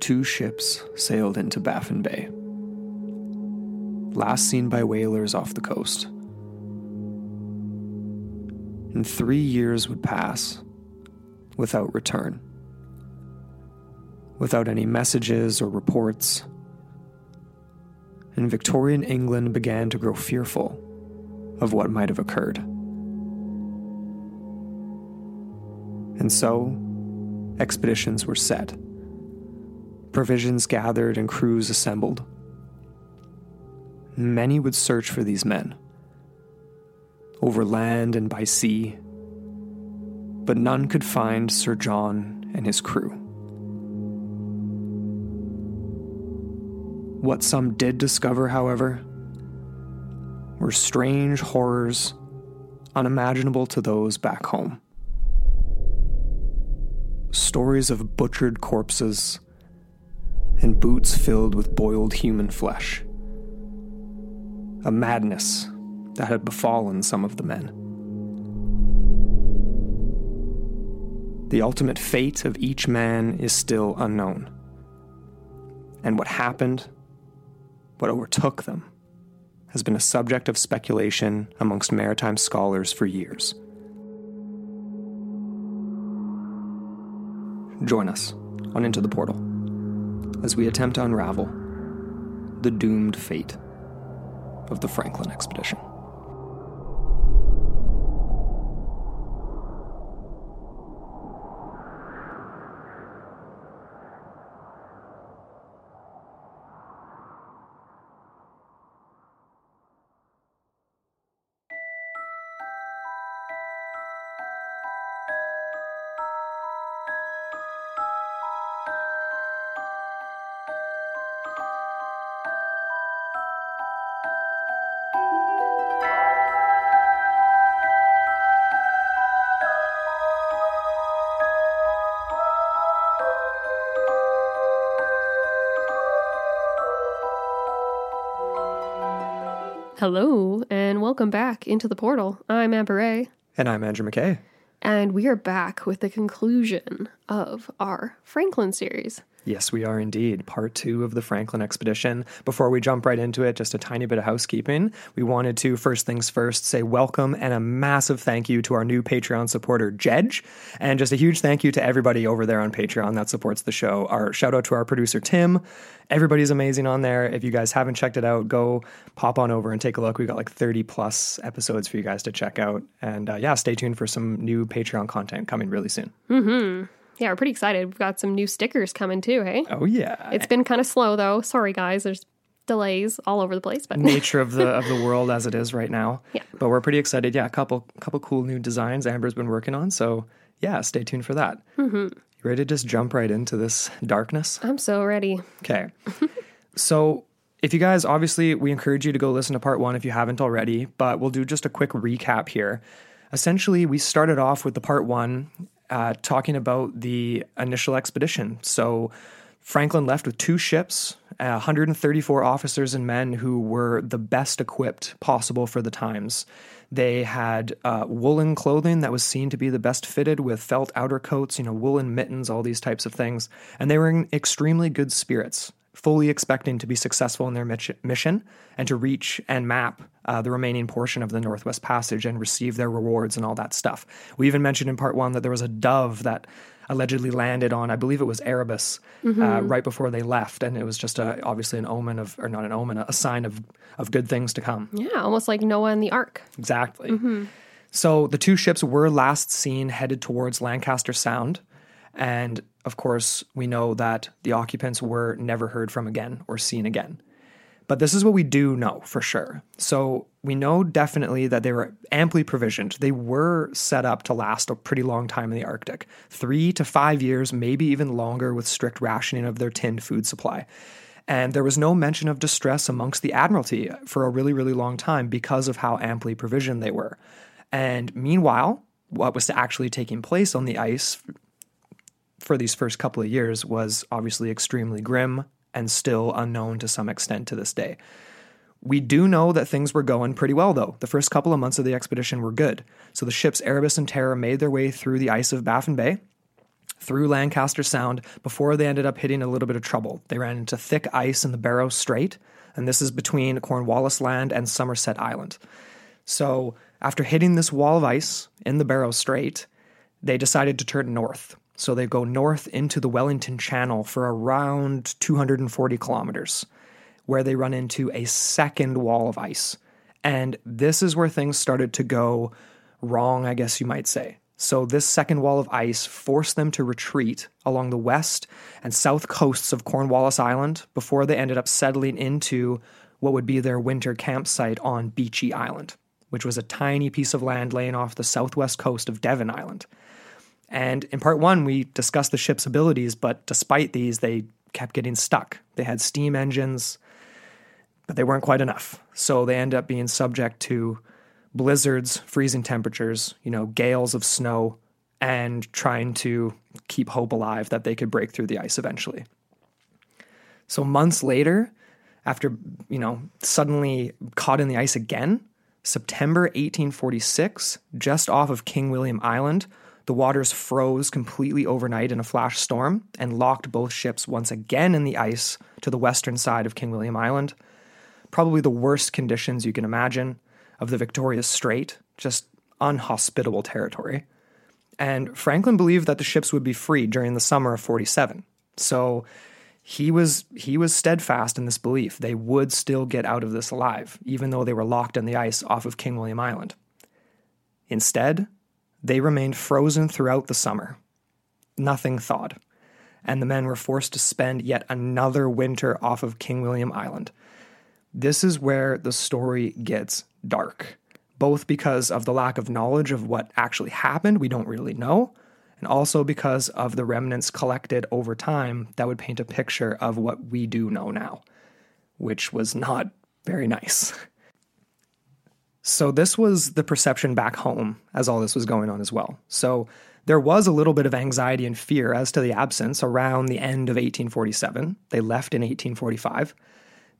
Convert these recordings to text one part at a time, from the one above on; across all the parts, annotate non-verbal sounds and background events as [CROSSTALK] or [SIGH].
two ships sailed into Baffin Bay. Last seen by whalers off the coast. And three years would pass without return, without any messages or reports. And Victorian England began to grow fearful of what might have occurred. And so, expeditions were set provisions gathered and crews assembled. Many would search for these men, over land and by sea, but none could find Sir John and his crew. What some did discover, however, were strange horrors unimaginable to those back home. Stories of butchered corpses and boots filled with boiled human flesh. A madness that had befallen some of the men. The ultimate fate of each man is still unknown. And what happened, what overtook them, has been a subject of speculation amongst maritime scholars for years. Join us on Into the Portal as we attempt to unravel the doomed fate of the Franklin expedition. Hello, and welcome back into the portal. I'm Amber Ray, And I'm Andrew McKay. and we are back with the conclusion of our Franklin series. Yes, we are indeed. Part two of the Franklin expedition. Before we jump right into it, just a tiny bit of housekeeping. We wanted to, first things first, say welcome and a massive thank you to our new Patreon supporter, Jedge. And just a huge thank you to everybody over there on Patreon that supports the show. Our shout out to our producer, Tim. Everybody's amazing on there. If you guys haven't checked it out, go pop on over and take a look. We've got like 30 plus episodes for you guys to check out. And uh, yeah, stay tuned for some new Patreon content coming really soon. Yeah, we're pretty excited. We've got some new stickers coming too, hey? Oh, yeah. It's been kind of slow though. Sorry guys, there's delays all over the place, but nature of the [LAUGHS] of the world as it is right now. Yeah. But we're pretty excited. Yeah, a couple couple cool new designs Amber's been working on. So yeah, stay tuned for that. Mm-hmm. You ready to just jump right into this darkness? I'm so ready. Okay. [LAUGHS] so if you guys obviously we encourage you to go listen to part one if you haven't already, but we'll do just a quick recap here. Essentially, we started off with the part one uh, talking about the initial expedition. So Franklin left with two ships, uh, 134 officers and men who were the best equipped possible for the times. They had uh, woolen clothing that was seen to be the best fitted with felt outer coats, you know, woolen mittens, all these types of things. And they were in extremely good spirits, fully expecting to be successful in their mission and to reach and map uh, the remaining portion of the Northwest Passage and receive their rewards and all that stuff. We even mentioned in part one that there was a dove that allegedly landed on, I believe it was Erebus, uh, right before they left, and it was just a, obviously an omen of, or not an omen, a sign of of good things to come. Yeah, almost like Noah and the Ark. Exactly. So the two ships were last seen headed towards Lancaster Sound. And of course, we know that the occupants were never heard from again or seen again. But this is what we do know for sure. So we know definitely that they were amply provisioned. They were set up to last a pretty long time in the Arctic three to five years, maybe even longer, with strict rationing of their tinned food supply. And there was no mention of distress amongst the Admiralty for a really, really long time because of how amply provisioned they were. And meanwhile, what was actually taking place on the ice for these first couple of years was obviously extremely grim and still unknown to some extent to this day. We do know that things were going pretty well, though. The first couple of months of the expedition were good. So the ships Erebus and Terror made their way through the ice of Baffin Bay, through Lancaster Sound, before they ended up hitting a little bit of trouble. They ran into thick ice in the Barrow Strait, and this is between Cornwallis Land and Somerset Island. So after hitting this wall of ice in the Barrow Strait, they decided to turn north. So they go north into the Wellington Channel for around 240 kilometers, where they run into a second wall of ice. And this is where things started to go wrong, I guess you might say. So, this second wall of ice forced them to retreat along the west and south coasts of Cornwallis Island before they ended up settling into what would be their winter campsite on Beechey Island, which was a tiny piece of land laying off the southwest coast of Devon Island. And in part one, we discussed the ship's abilities, but despite these, they kept getting stuck. They had steam engines, but they weren't quite enough. So they end up being subject to blizzards, freezing temperatures, you know, gales of snow, and trying to keep hope alive that they could break through the ice eventually. So months later, after, you know, suddenly caught in the ice again, September 1846, just off of King William Island, the waters froze completely overnight in a flash storm and locked both ships once again in the ice to the western side of King William Island. Probably the worst conditions you can imagine of the Victoria Strait, just unhospitable territory. And Franklin believed that the ships would be free during the summer of 47. So he was he was steadfast in this belief they would still get out of this alive, even though they were locked in the ice off of King William Island. Instead, they remained frozen throughout the summer. Nothing thawed. And the men were forced to spend yet another winter off of King William Island. This is where the story gets dark, both because of the lack of knowledge of what actually happened, we don't really know, and also because of the remnants collected over time that would paint a picture of what we do know now, which was not very nice. [LAUGHS] So, this was the perception back home as all this was going on as well. So, there was a little bit of anxiety and fear as to the absence around the end of 1847. They left in 1845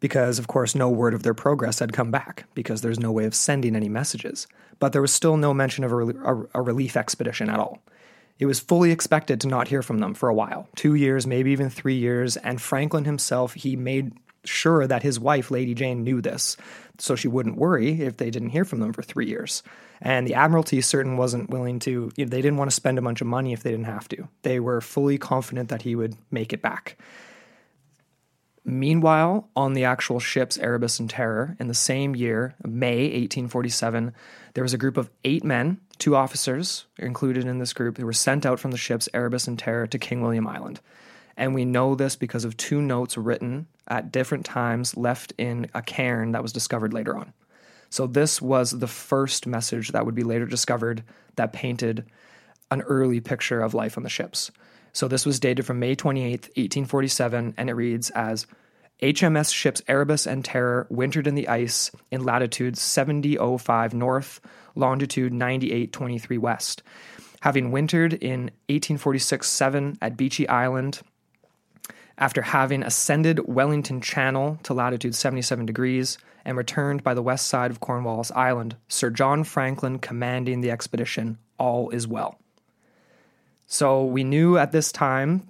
because, of course, no word of their progress had come back because there's no way of sending any messages. But there was still no mention of a, a, a relief expedition at all. It was fully expected to not hear from them for a while two years, maybe even three years. And Franklin himself, he made sure that his wife, Lady Jane, knew this, so she wouldn't worry if they didn't hear from them for three years. And the Admiralty certain wasn't willing to, you know, they didn't want to spend a bunch of money if they didn't have to. They were fully confident that he would make it back. Meanwhile, on the actual ships Erebus and Terror, in the same year, May 1847, there was a group of eight men, two officers included in this group, who were sent out from the ships Erebus and Terror to King William Island. And we know this because of two notes written at different times left in a cairn that was discovered later on. So, this was the first message that would be later discovered that painted an early picture of life on the ships. So, this was dated from May 28, 1847, and it reads as HMS ships Erebus and Terror wintered in the ice in latitude 7005 north, longitude 9823 west. Having wintered in 1846 7 at Beechey Island after having ascended Wellington Channel to latitude 77 degrees and returned by the west side of Cornwallis Island, Sir John Franklin commanding the expedition, all is well. So we knew at this time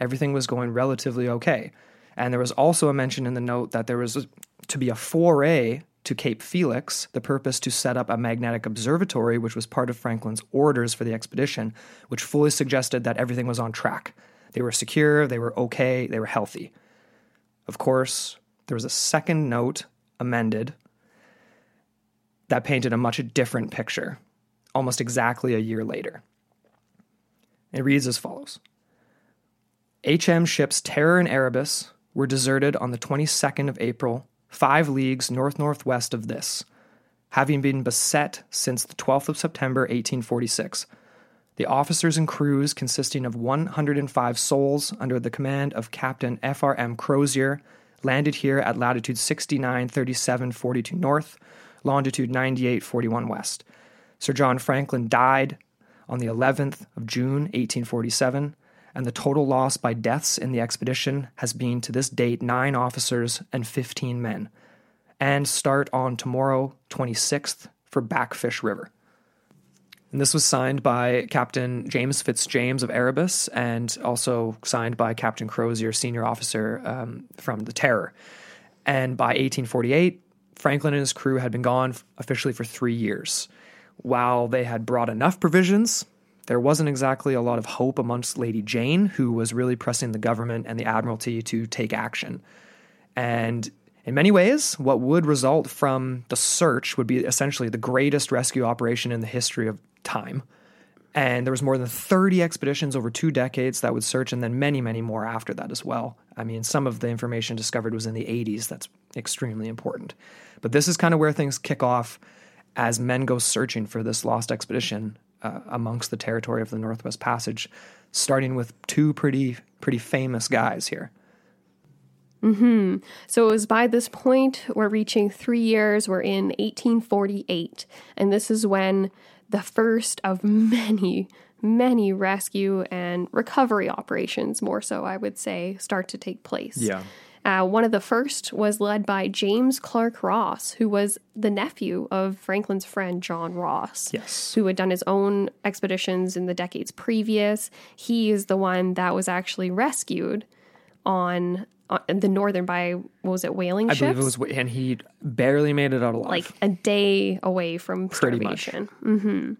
everything was going relatively okay. And there was also a mention in the note that there was to be a foray to Cape Felix, the purpose to set up a magnetic observatory, which was part of Franklin's orders for the expedition, which fully suggested that everything was on track they were secure, they were okay, they were healthy. Of course, there was a second note amended that painted a much different picture, almost exactly a year later. It reads as follows HM ships Terror and Erebus were deserted on the 22nd of April, five leagues north northwest of this, having been beset since the 12th of September 1846. The officers and crews, consisting of 105 souls under the command of Captain F.R.M. Crozier, landed here at latitude 69, 37, 42 north, longitude 98, 41 west. Sir John Franklin died on the 11th of June, 1847, and the total loss by deaths in the expedition has been to this date nine officers and 15 men. And start on tomorrow, 26th, for Backfish River. And this was signed by Captain James Fitzjames of Erebus and also signed by Captain Crozier, senior officer um, from the Terror. And by 1848, Franklin and his crew had been gone officially for three years. While they had brought enough provisions, there wasn't exactly a lot of hope amongst Lady Jane, who was really pressing the government and the Admiralty to take action. And in many ways, what would result from the search would be essentially the greatest rescue operation in the history of time. And there was more than 30 expeditions over two decades that would search, and then many, many more after that as well. I mean, some of the information discovered was in the 80s. That's extremely important. But this is kind of where things kick off as men go searching for this lost expedition uh, amongst the territory of the Northwest Passage, starting with two pretty, pretty famous guys here. Mm-hmm. So it was by this point, we're reaching three years, we're in 1848. And this is when the first of many, many rescue and recovery operations, more so, I would say, start to take place. Yeah. Uh, one of the first was led by James Clark Ross, who was the nephew of Franklin's friend John Ross. Yes. Who had done his own expeditions in the decades previous. He is the one that was actually rescued on, on the northern by, what was it, whaling I ships? believe it was, and he barely made it out alive. like a day away from Pretty much. starvation. hmm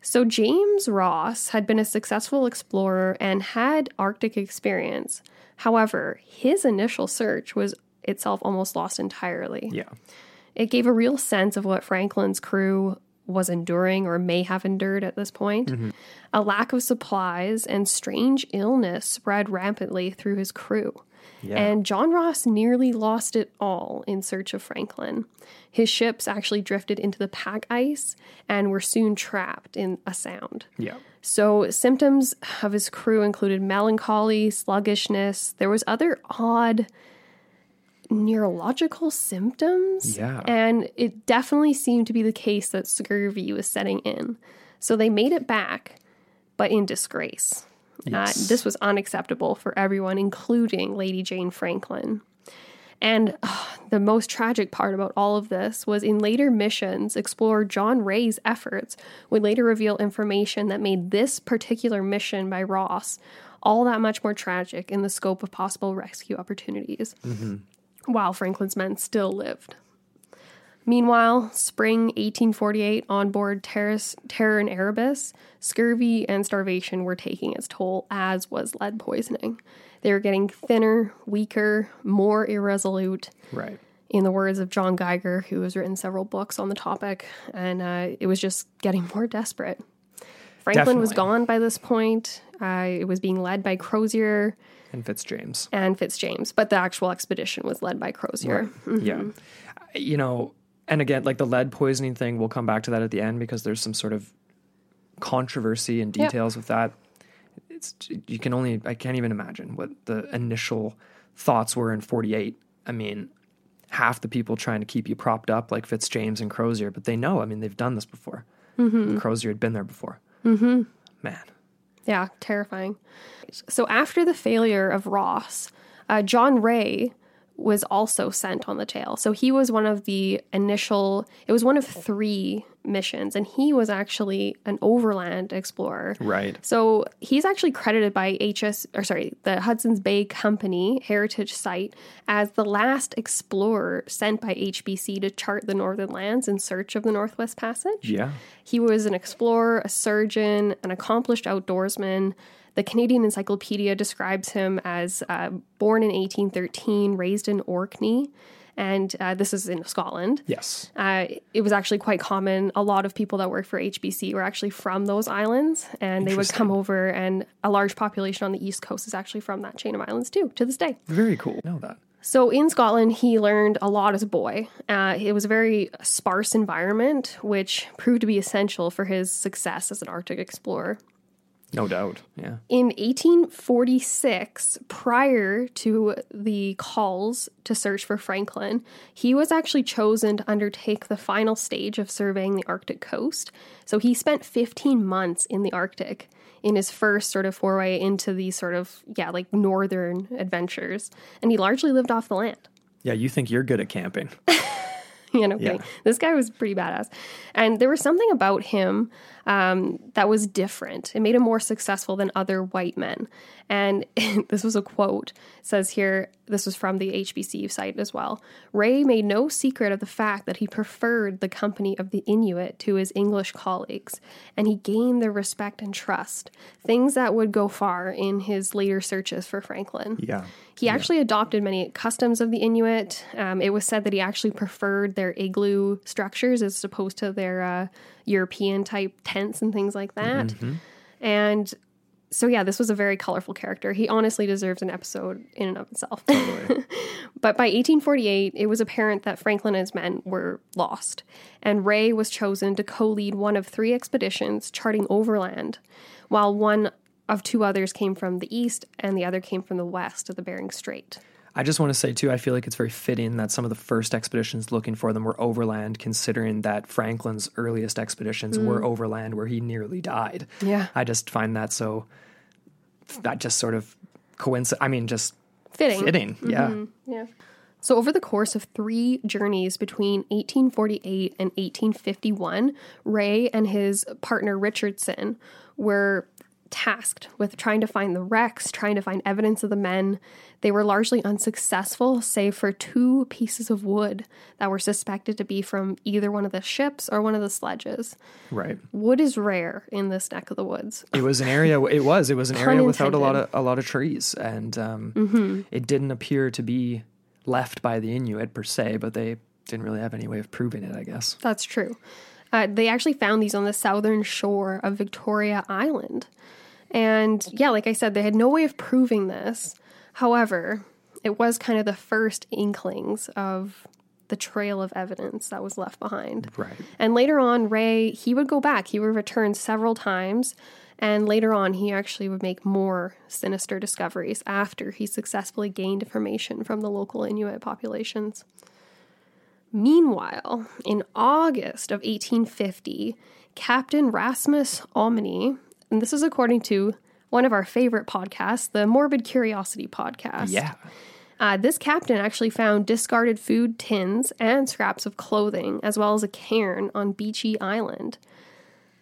So James Ross had been a successful explorer and had Arctic experience. However, his initial search was itself almost lost entirely. yeah. It gave a real sense of what Franklin's crew was enduring or may have endured at this point. Mm-hmm. A lack of supplies and strange illness spread rampantly through his crew. Yeah. And John Ross nearly lost it all in search of Franklin. His ships actually drifted into the pack ice and were soon trapped in a sound. Yeah. So symptoms of his crew included melancholy, sluggishness. There was other odd neurological symptoms. Yeah. And it definitely seemed to be the case that scurvy was setting in. So they made it back, but in disgrace. Yes. Uh, this was unacceptable for everyone, including Lady Jane Franklin. And uh, the most tragic part about all of this was in later missions, explorer John Rae's efforts would later reveal information that made this particular mission by Ross all that much more tragic in the scope of possible rescue opportunities, while Franklin's men still lived. Meanwhile, spring 1848, on board Terrace, Terror and Erebus, scurvy and starvation were taking its toll, as was lead poisoning. They were getting thinner, weaker, more irresolute. Right. In the words of John Geiger, who has written several books on the topic, and uh, it was just getting more desperate. Franklin was gone by this point. Uh, it was being led by Crozier And Fitzjames. and Fitzjames, but the actual expedition was led by Crozier. Yeah. You know, and again, like the lead poisoning thing, we'll come back to that at the end because there's some sort of controversy and Yep. details with that. It's you can only I can't even imagine what the initial thoughts were in 48. I mean, half the people trying to keep you propped up like Fitzjames and Crozier, but they know. I mean, they've done this before. And Crozier had been there before. Mm-hmm. Man. Yeah, terrifying. So after the failure of Ross, uh, John Rae was also sent on the tail. So he was one of the initial, it was one of three missions, and he was actually an overland explorer. Right. So he's actually credited by HS, or sorry, the Hudson's Bay Company Heritage Site as the last explorer sent by HBC to chart the northern lands in search of the Northwest Passage. Yeah. He was an explorer, a surgeon, an accomplished outdoorsman. The Canadian Encyclopedia describes him as uh, born in 1813, raised in Orkney, and uh, this is in Scotland. Yes. Uh, it was actually quite common. A lot of people that worked for HBC were actually from those islands, and they would come over. And a large population on the east coast is actually from that chain of islands too, to this day. Very cool. Know that. So in Scotland, he learned a lot as a boy. Uh, it was a very sparse environment, which proved to be essential for his success as an Arctic explorer. No doubt. Yeah. In 1846, prior to the calls to search for Franklin, he was actually chosen to undertake the final stage of surveying the Arctic coast. So he spent 15 months in the Arctic in his first sort of foray into these sort of, yeah, like northern adventures. And he largely lived off the land. Yeah, you think you're good at camping. [LAUGHS] [LAUGHS] you know, Yeah. this guy was pretty badass. And there was something about him um, that was different. It made him more successful than other white men. And [LAUGHS] this was a quote. It says here, this was from the HBC site as well. Rae made no secret of the fact that he preferred the company of the Inuit to his English colleagues, and he gained their respect and trust, things that would go far in his later searches for Franklin. Yeah. He actually adopted many customs of the Inuit. Um, it was said that he actually preferred their igloo structures as opposed to their uh, European type tents and things like that. And so, yeah, this was a very colorful character. He honestly deserves an episode in and of itself. [LAUGHS] but by 1848, it was apparent that Franklin and his men were lost, and Rae was chosen to co lead one of three expeditions charting overland, while one of two others came from the east and the other came from the west of the Bering Strait. I just want to say too, I feel like it's very fitting that some of the first expeditions looking for them were overland, considering that Franklin's earliest expeditions were mm. overland, where he nearly died. Yeah. I just find that so. That just sort of coincidence. I mean, just Fitting. fitting. Yeah. Mm-hmm. Yeah. So, over the course of three journeys between 1848 and 1851, Rae and his partner Richardson were tasked with trying to find the wrecks, trying to find evidence of the men. They were largely unsuccessful, save for two pieces of wood that were suspected to be from either one of the ships or one of the sledges. Right. Wood is rare in this neck of the woods. It was an area. It was. It was an area without a lot of a lot of trees, and um, it didn't appear to be left by the Inuit per se, but they didn't really have any way of proving it. I guess. That's true. Uh, they actually found these on the southern shore of Victoria Island. And yeah, like I said, they had no way of proving this. However, it was kind of the first inklings of the trail of evidence that was left behind. Right. And later on, Rae, he would go back. He would return several times. And later on, he actually would make more sinister discoveries after he successfully gained information from the local Inuit populations. Meanwhile, in August of 1850, Captain Rasmus Ommanney, and this is according to one of our favorite podcasts, the Morbid Curiosity podcast. Yeah. Uh, this captain actually found discarded food tins and scraps of clothing, as well as a cairn on Beechey Island.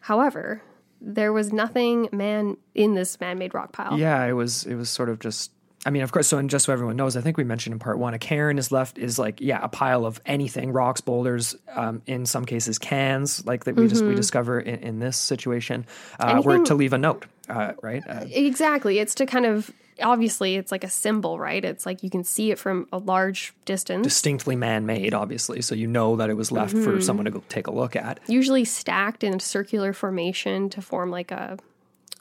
However, there was nothing man in this man-made rock pile. Yeah, it was it was sort of just I mean, of course, so and just so everyone knows, I think we mentioned in part one, a cairn is left is like, yeah, a pile of anything, rocks, boulders, um, in some cases cans, like that we just we discover in, in this situation, uh, were to leave a note, uh, right? Uh, Exactly. It's to kind of obviously it's like a symbol, right? It's like you can see it from a large distance. distinctly man-made, obviously, so you know that it was left for someone to go take a look at. usually stacked in a circular formation to form like a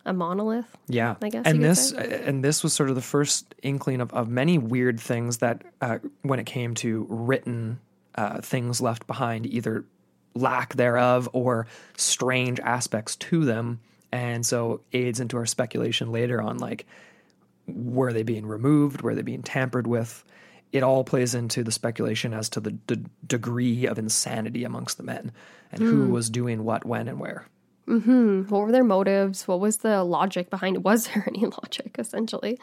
a monolith. Yeah, I guess and you could this and this was sort of the first inkling of, of many weird things that uh, when it came to written uh, things left behind, either lack thereof or strange aspects to them, and so aids into our speculation later on, like were they being removed, were they being tampered with. It all plays into the speculation as to the d- degree of insanity amongst the men and who Hmm. was doing what, when, and where. Mm-hmm. What were their motives? What was the logic behind it? [LAUGHS] Was there any logic, essentially?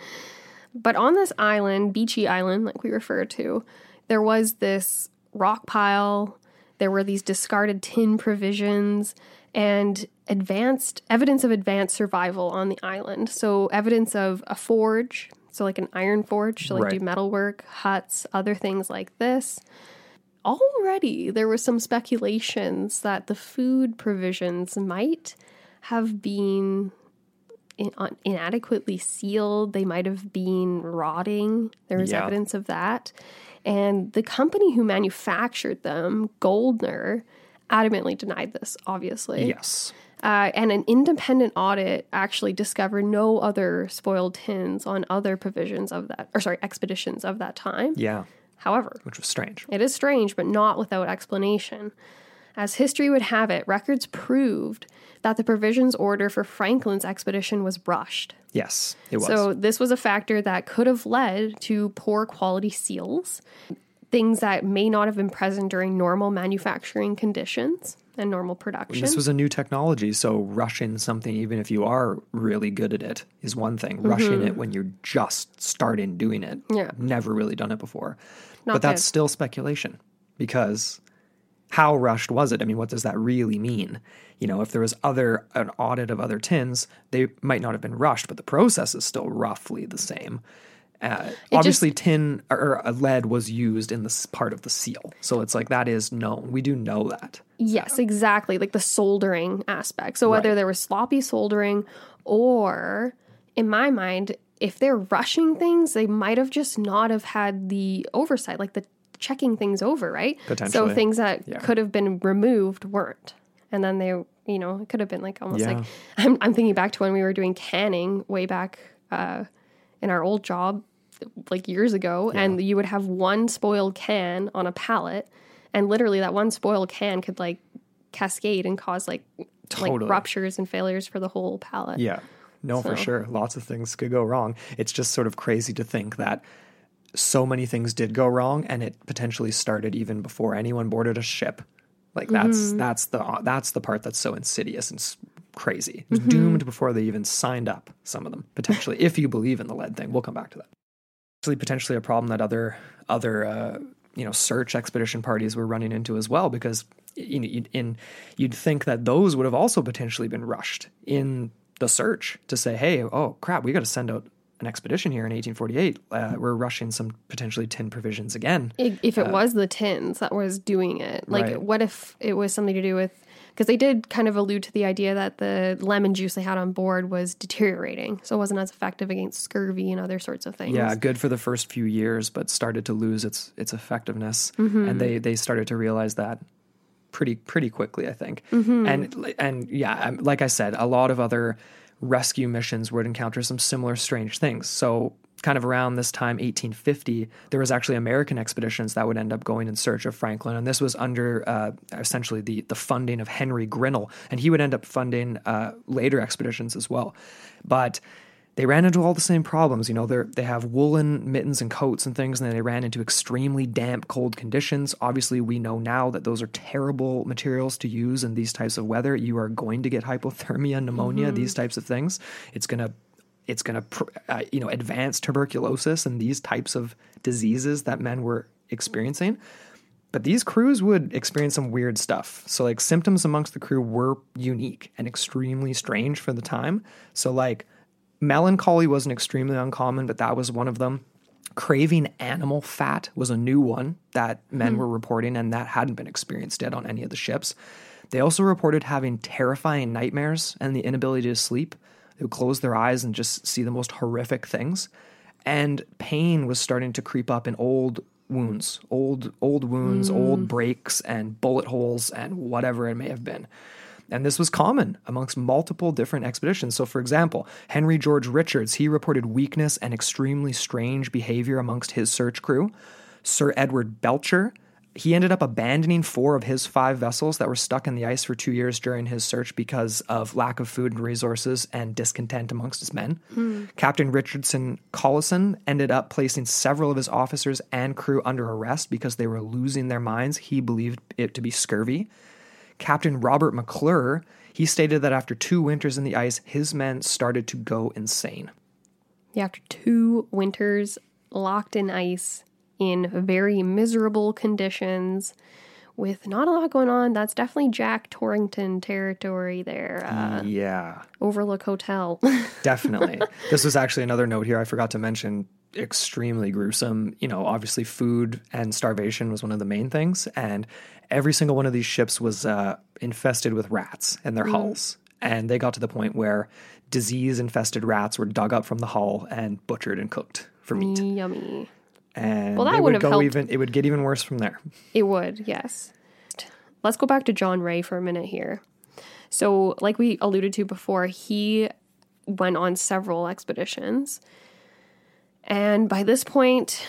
But on this island, Beechey Island, like we referred to, there was this rock pile. There were these discarded tin provisions and advanced evidence of advanced survival on the island. So, evidence of a forge, so like an iron forge to like do Right. metalwork, huts, other things like this already there was some speculations that the food provisions might have been in, un, inadequately sealed. They might have been rotting. There was Yeah. evidence of that. And the company who manufactured them, Goldner, adamantly denied this, obviously. Yes. Uh, and an independent audit actually discovered no other spoiled tins on other provisions of that, or sorry, expeditions of that time. Yeah. However, which was strange. it is strange, but not without explanation. As history would have it, records proved that the provisions order for Franklin's expedition was rushed. Yes, it was. So, this was a factor that could have led to poor quality seals, things that may not have been present during normal manufacturing conditions and normal production. this was a new technology, so rushing something, even if you are really good at it, is one thing. Rushing it when you're just starting doing it, Mm-hmm. Yeah. never really done it before. Not but that's good. still speculation because how rushed was it? I mean, what does that really mean? You know, if there was other an audit of other tins, they might not have been rushed, but the process is still roughly the same. Uh, obviously, tin or, or uh, lead was used in this part of the seal, so it's like that is known. We do know that. Yes, exactly. Like the soldering aspect. So whether Right. there was sloppy soldering or, in my mind, if they're rushing things, they might have just not have had the oversight, like the checking things over, right? Potentially. So things that Yeah. could have been removed weren't. And then they, you know, it could have been like almost Yeah. like I'm, I'm thinking back to when we were doing canning way back uh, in our old job, like years ago, and you would have one spoiled can on a pallet, and literally that one spoiled can could like cascade and cause like Totally. like ruptures and failures for the whole pallet. Yeah. No, for sure. Lots of things could go wrong. It's just sort of crazy to think that so many things did go wrong and it potentially started even before anyone boarded a ship. Like that's Mm-hmm. that's the that's the part that's so insidious and crazy. It was Mm-hmm. doomed before they even signed up some of them potentially if you believe in the lead thing. We'll come back to that. Actually potentially a problem that other other uh, you know search expedition parties were running into as well because you know you'd, in you'd think that those would have also potentially been rushed in the search to say hey oh crap we got to send out an expedition here in 1848 uh, we're rushing some potentially tin provisions again If it was the tins that was doing it, like Right. what if it was something to do with because they did kind of allude to the idea that the lemon juice they had on board was deteriorating, so it wasn't as effective against scurvy and other sorts of things. yeah good for the first few years but started to lose its its effectiveness Mm-hmm. and they they started to realize that pretty pretty quickly i think. Mm-hmm. and and yeah like i said a lot of other rescue missions would encounter some similar strange things. So kind of around this time 1850 there was actually american expeditions that would end up going in search of franklin. And this was under uh, essentially the the funding of henry grinnell. And he would end up funding uh, later expeditions as well. But they ran into all the same problems. You know, they they have woolen mittens and coats and things, and then they ran into extremely damp, cold conditions. Obviously, we know now that those are terrible materials to use in these types of weather. You are going to get hypothermia, pneumonia, these types of things. It's gonna it's gonna pr- uh, you know advance tuberculosis and these types of diseases that men were experiencing. But these crews would experience some weird stuff. So, like, symptoms amongst the crew were unique and extremely strange for the time. So, like, melancholy wasn't extremely uncommon, but that was one of them. Craving animal fat was a new one that men hmm. were reporting, and that hadn't been experienced yet on any of the ships. They also reported having terrifying nightmares and the inability to sleep. They would close their eyes and just see the most horrific things. And pain was starting to creep up in old wounds, old old wounds, old hmm. breaks and bullet holes and whatever it may have been. And this was common amongst multiple different expeditions. So, for example, Henry George Richards, he reported weakness and extremely strange behavior amongst his search crew. Sir Edward Belcher, he ended up abandoning four of his five vessels that were stuck in the ice for two years during his search because of lack of food and resources and discontent amongst his men. Hmm. Captain Richardson Collinson ended up placing several of his officers and crew under arrest because they were losing their minds. He believed it to be scurvy. Captain Robert McClure, he stated that after two winters in the ice, his men started to go insane. Yeah, after two winters locked in ice in very miserable conditions with not a lot going on, that's definitely Jack Torrington territory there. Uh, Yeah, Overlook Hotel. [LAUGHS] definitely. this was actually another note here I forgot to mention. Extremely gruesome. You know, obviously, food and starvation was one of the main things, and every single one of these ships was uh, infested with rats in their hulls. And they got to the point where disease infested rats were dug up from the hull and butchered and cooked for meat. Yummy. And Well, that it would have go helped. even. It would get even worse from there. It would, yes. Let's go back to John Rae for a minute here. So, like we alluded to before, he went on several expeditions. And by this point,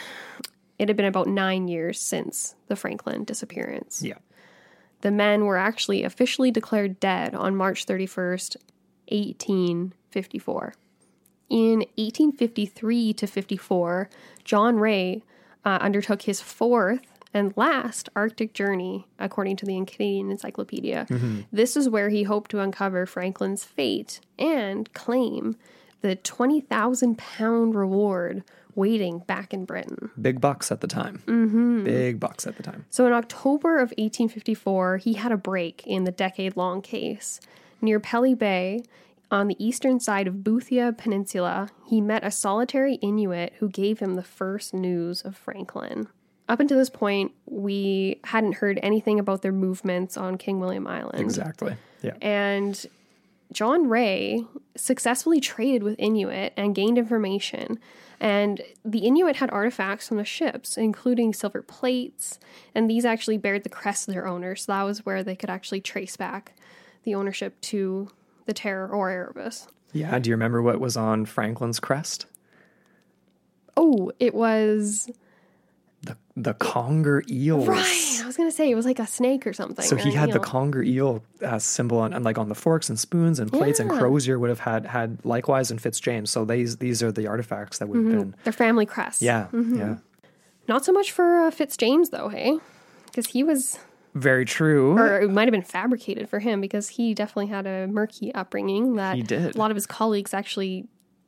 it had been about nine years since the Franklin disappearance. Yeah. The men were actually officially declared dead on March 31st, 1854. In 1853 to 54, John Rae uh, undertook his fourth and last Arctic journey, according to the Canadian Encyclopedia. This is where he hoped to uncover Franklin's fate and claim the 20,000 pound reward waiting back in Britain. Big bucks at the time. Mm-hmm. Big bucks at the time. So in October of 1854, he had a break in the decade long case. Near Pelly Bay, on the eastern side of Boothia Peninsula, he met a solitary Inuit who gave him the first news of Franklin. Up until this point, we hadn't heard anything about their movements on King William Island. Exactly. Yeah. And John Rae successfully traded with Inuit and gained information. And the Inuit had artifacts from the ships, including silver plates, and these actually bared the crest of their owner, So that was where they could actually trace back the ownership to the Terror or Erebus. Yeah. Do you remember what was on Franklin's crest? Oh, it was The the conger eels. right. I was gonna say it was like a snake or something. So or he had the conger eel uh, symbol on, and like on the forks and spoons and plates, and Yeah. Crozier would have had had likewise in Fitzjames. So these these are the artifacts that would have been. their family crest. Yeah, Mm-hmm. yeah, Not so much for uh, Fitzjames though, hey, because he was very true. or it might have been fabricated for him because he definitely had a murky upbringing that He did. a lot of his colleagues actually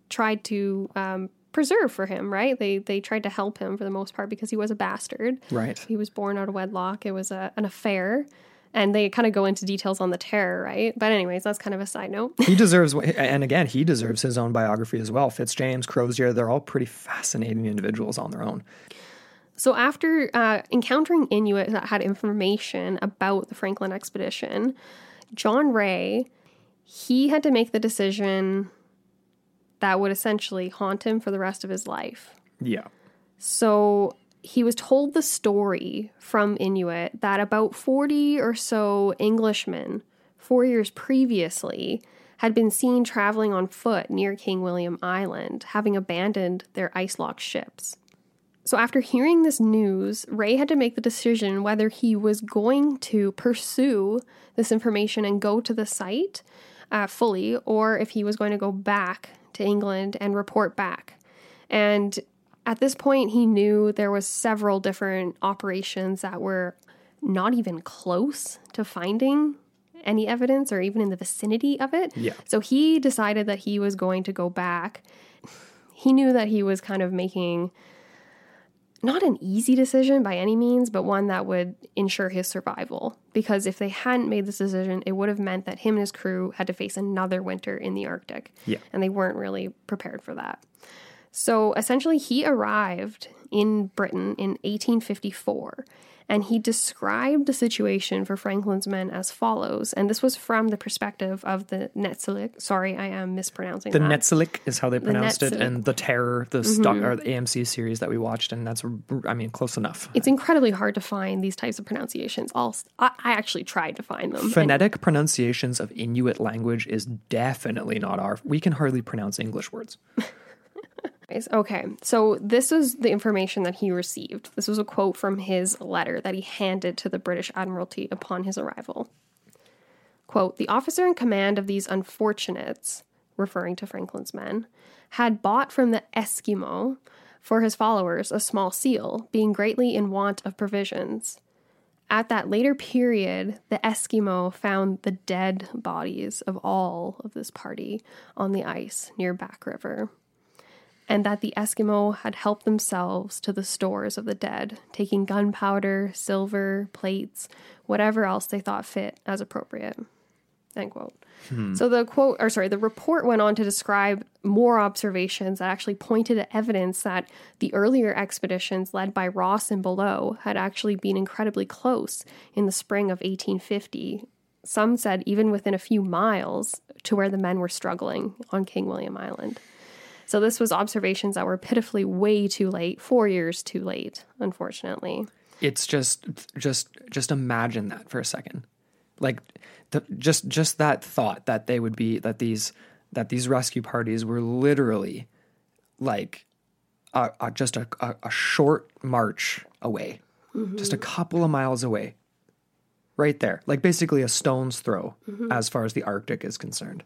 tried to um, preserve for him right they they tried to help him for the most part because he was a bastard right. he was born out of wedlock it was a, an affair and they kind of go into details on the terror right but anyways that's kind of a side note He [LAUGHS] deserves, and again, he deserves his own biography as well. Fitzjames, Crozier, they're all pretty fascinating individuals on their own. So, after uh, encountering Inuit that had information about the Franklin expedition, John Rae, he had to make the decision that would essentially haunt him for the rest of his life. Yeah. So, he was told the story from Inuit that about 40 or so Englishmen, four years previously, had been seen traveling on foot near King William Island, having abandoned their ice locked ships. So, after hearing this news, Rae had to make the decision whether he was going to pursue this information and go to the site uh, fully, or if he was going to go back to England and report back. And at this point, he knew there was several different operations that were not even close to finding any evidence or even in the vicinity of it. Yeah. So he decided that he was going to go back. He knew that he was kind of making not an easy decision by any means, but one that would ensure his survival. Because if they hadn't made this decision, it would have meant that him and his crew had to face another winter in the Arctic. Yeah. And they weren't really prepared for that. So essentially, he arrived in Britain in 1854 and he described the situation for Franklin's men as follows. And this was from the perspective of the Netsilik. Sorry, I am mispronouncing The that. Netsilik is how they pronounced it, and the Terror, the stock mm-hmm. or the AMC series that we watched, and that's, I mean, close enough. it's incredibly hard to find these types of pronunciations. I'll, I, actually tried to find them. and- Phonetic pronunciations of Inuit language is definitely not our. We can hardly pronounce English words. Okay, so this is the information that he received. This was a quote from his letter that he handed to the British Admiralty upon his arrival. Quote The officer in command of these unfortunates, referring to Franklin's men, had bought from the Eskimo for his followers a small seal, being greatly in want of provisions. At that later period, the Eskimo found the dead bodies of all of this party on the ice near Back River and that the Eskimo had helped themselves to the stores of the dead, taking gunpowder, silver, plates, whatever else they thought fit as appropriate. End quote. Hmm. So the quote, or sorry, the report went on to describe more observations that actually pointed to evidence that the earlier expeditions led by Ross and Below had actually been incredibly close in the spring of 1850. Some said even within a few miles to where the men were struggling on King William Island. So this was observations that were pitifully way too late, four years too late, unfortunately. It's just, just, just imagine that for a second, like, the, just, just that thought that they would be that these, that these rescue parties were literally, like, a, a, just a, a, a short march away, mm-hmm. just a couple of miles away, right there, like basically a stone's throw mm-hmm. as far as the Arctic is concerned.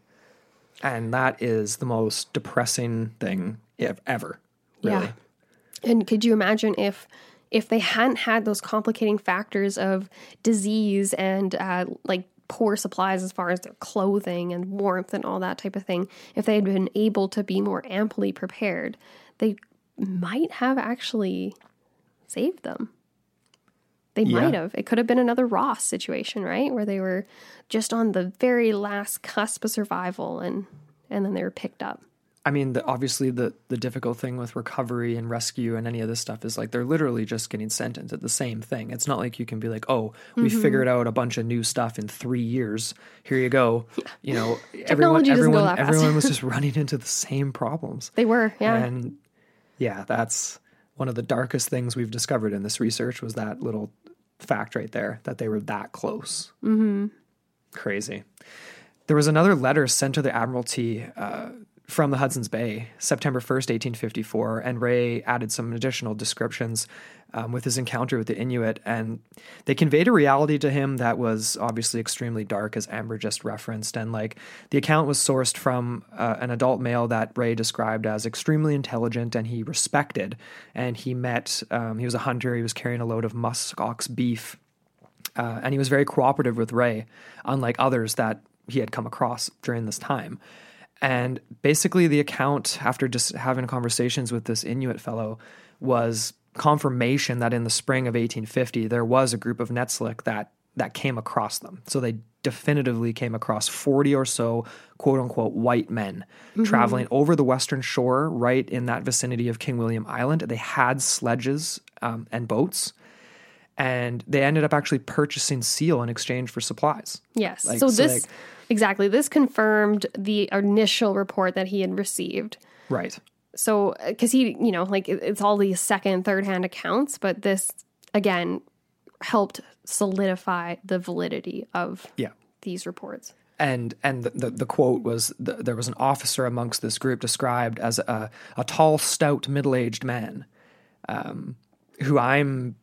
And that is the most depressing thing if ever, really. Yeah. And could you imagine if if they hadn't had those complicating factors of disease and uh, like poor supplies as far as their clothing and warmth and all that type of thing, if they had been able to be more amply prepared, they might have actually saved them. They Yeah. might have. It could have been another Ross situation, right? Where they were just on the very last cusp of survival and and then they were picked up. I mean, the, obviously, the the difficult thing with recovery and rescue and any of this stuff is like they're literally just getting sent into the same thing. It's not like you can be like, "Oh, we Mm-hmm. figured out a bunch of new stuff in three years. Here you go." You know, [LAUGHS] everyone, Technology doesn't go everyone, everyone was just [LAUGHS] running into the same problems. They were, yeah. And yeah, that's one of the darkest things we've discovered in this research was that little fact right there that they were that close. Mm-hmm. Crazy. There was another letter sent to the Admiralty uh, from the Hudson's Bay, September 1st, 1854, and Rae added some additional descriptions um, with his encounter with the Inuit, and they conveyed a reality to him that was obviously extremely dark, as Amber just referenced. And like the account was sourced from uh, an adult male that Rae described as extremely intelligent and he respected. And he met, um, he was a hunter, he was carrying a load of musk ox beef uh, and he was very cooperative with Rae, unlike others that he had come across during this time. And basically, the account, after just having conversations with this Inuit fellow, was confirmation that in the spring of 1850 there was a group of Netsilik that that came across them. So they definitively came across 40 or so quote unquote white men traveling over the western shore, right in that vicinity of King William Island. They had sledges um, and boats and they ended up actually purchasing seal in exchange for supplies. Yes. Like, so so, this like- exactly this confirmed the initial report that he had received. Right. So because he, you know, like it- it's all these second, third hand accounts, but this again helped solidify the validity of Yeah. these reports. And and the, the, the quote was the, there was an officer amongst this group described as a, a tall, stout, middle aged man, um, who I'm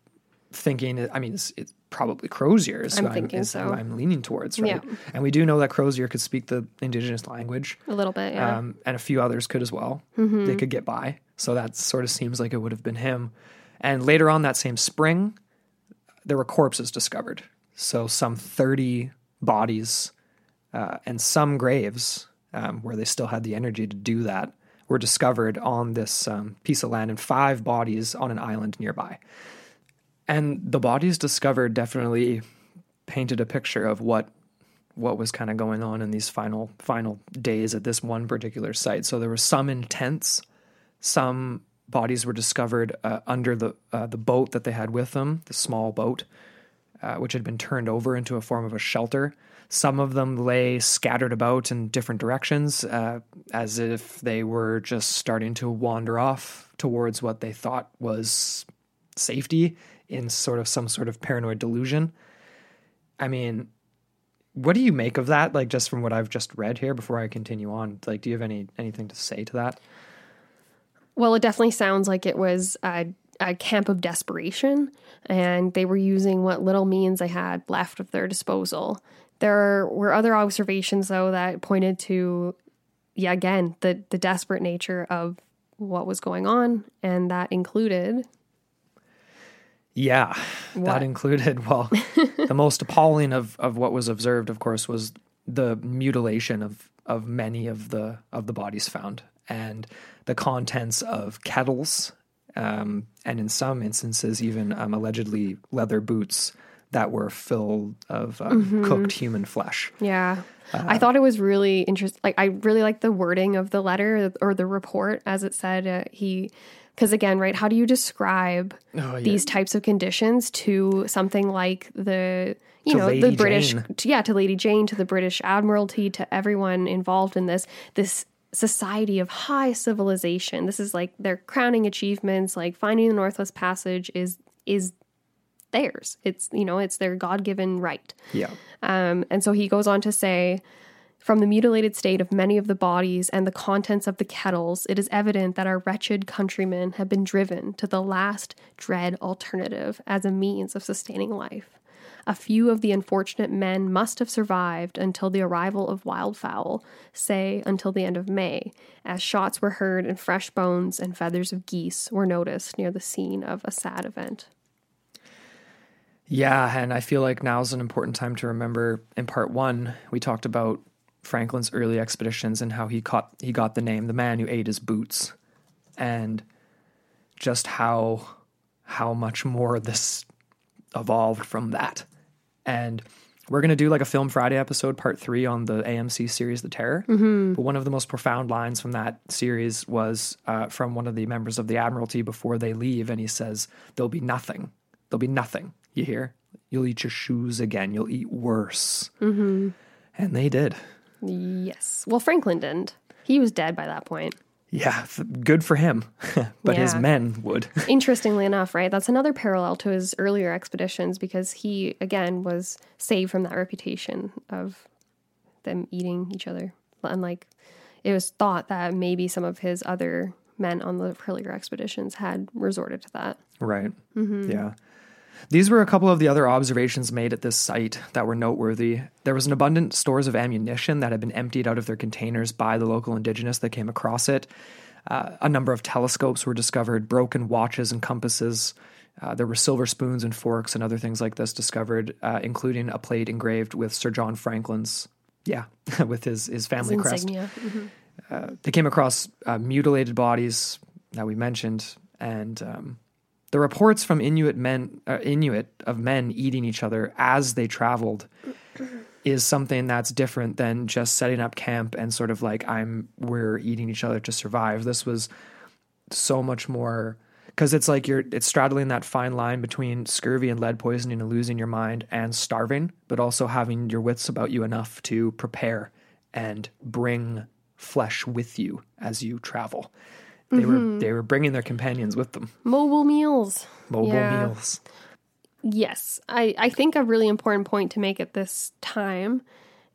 thinking. I mean, it's, it's probably Crozier. Is I'm thinking who so. I'm leaning towards, right? Yeah. And we do know that Crozier could speak the indigenous language. A little bit, yeah. um, and a few others could as well. They could get by. So that sort of seems like it would have been him. And later on that same spring, there were corpses discovered. So some 30 bodies uh, and some graves um, where they still had the energy to do that were discovered on this um, piece of land and five bodies on an island nearby. And the bodies discovered definitely painted a picture of what what was kind of going on in these final final days at this one particular site. So there were some in tents, some bodies were discovered uh, under the uh, the boat that they had with them, the small boat, uh, which had been turned over into a form of a shelter. Some of them lay scattered about in different directions, uh, as if they were just starting to wander off towards what they thought was safety in sort of some sort of paranoid delusion. I mean, what do you make of that? Like, just from what I've just read here, before I continue on, like, do you have any anything to say to that? Well, it definitely sounds like it was a, a camp of desperation, and they were using what little means they had left of their disposal. There were other observations, though, that pointed to, yeah, again, the, the desperate nature of what was going on, and that included Yeah, What? that included. [LAUGHS] Well, the most appalling of of what was observed, of course, was the mutilation of of many of the of the bodies found, and the contents of kettles, um, and in some instances, even um, allegedly leather boots that were filled of um, cooked human flesh. Yeah. Uh, I thought it was really interesting. Like, I really like the wording of the letter or the report as it said uh, he, because again, right, how do you describe Oh, yeah. these types of conditions to something like the, you To know, the British, to- yeah, to Lady Jane, to the British Admiralty, to everyone involved in this, this society of high civilization. This is like their crowning achievements. Like finding the Northwest Passage is, is theirs. It's, you know, it's their God given right. Yeah. Um, and so he goes on to say, From the mutilated state of many of the bodies and the contents of the kettles, it is evident that our wretched countrymen have been driven to the last dread alternative as a means of sustaining life. A few of the unfortunate men must have survived until the arrival of wildfowl, say until the end of May, as shots were heard and fresh bones and feathers of geese were noticed near the scene of a sad event. Yeah, and I feel like now's an important time to remember. In part one, we talked about Franklin's early expeditions and how he caught he got the name the man who ate his boots and just how how much more this evolved from that. And we're going to do like a Film Friday episode, part three, on the AMC series The Terror. Mm-hmm. But one of the most profound lines from that series was uh, from one of the members of the Admiralty before they leave. And he says, There'll be nothing. There'll be nothing. You hear? You'll eat your shoes again. You'll eat worse. Mm-hmm. And they did. Yes. Well, Franklin didn't. He was dead by that point. Yeah, good for him. [LAUGHS] but his men would. [LAUGHS] Interestingly enough, right? That's another parallel to his earlier expeditions because he, again, was saved from that reputation of them eating each other. Unlike it was thought that maybe some of his other men on the earlier expeditions had resorted to that. Right. Mm-hmm. Yeah. These were a couple of the other observations made at this site that were noteworthy. There was an abundant stores of ammunition that had been emptied out of their containers by the local indigenous that came across it. Uh, a number of telescopes were discovered, broken watches and compasses. Uh, there were silver spoons and forks and other things like this discovered, uh, including a plate engraved with Sir John Franklin's, yeah, [LAUGHS] with his his family crest Insignia. Mhm. they came across uh, mutilated bodies that we mentioned, and um, the reports from Inuit men, uh, Inuit of men eating each other as they traveled, [CLEARS THROAT] is something that's different than just setting up camp and sort of like I'm we're eating each other to survive. This was so much more because it's like you're it's straddling that fine line between scurvy and lead poisoning and losing your mind and starving, but also having your wits about you enough to prepare and bring flesh with you as you travel. They were mm-hmm. they were bringing their companions with them. Mobile meals. Mobile Yeah. meals. Yes, I, I think a really important point to make at this time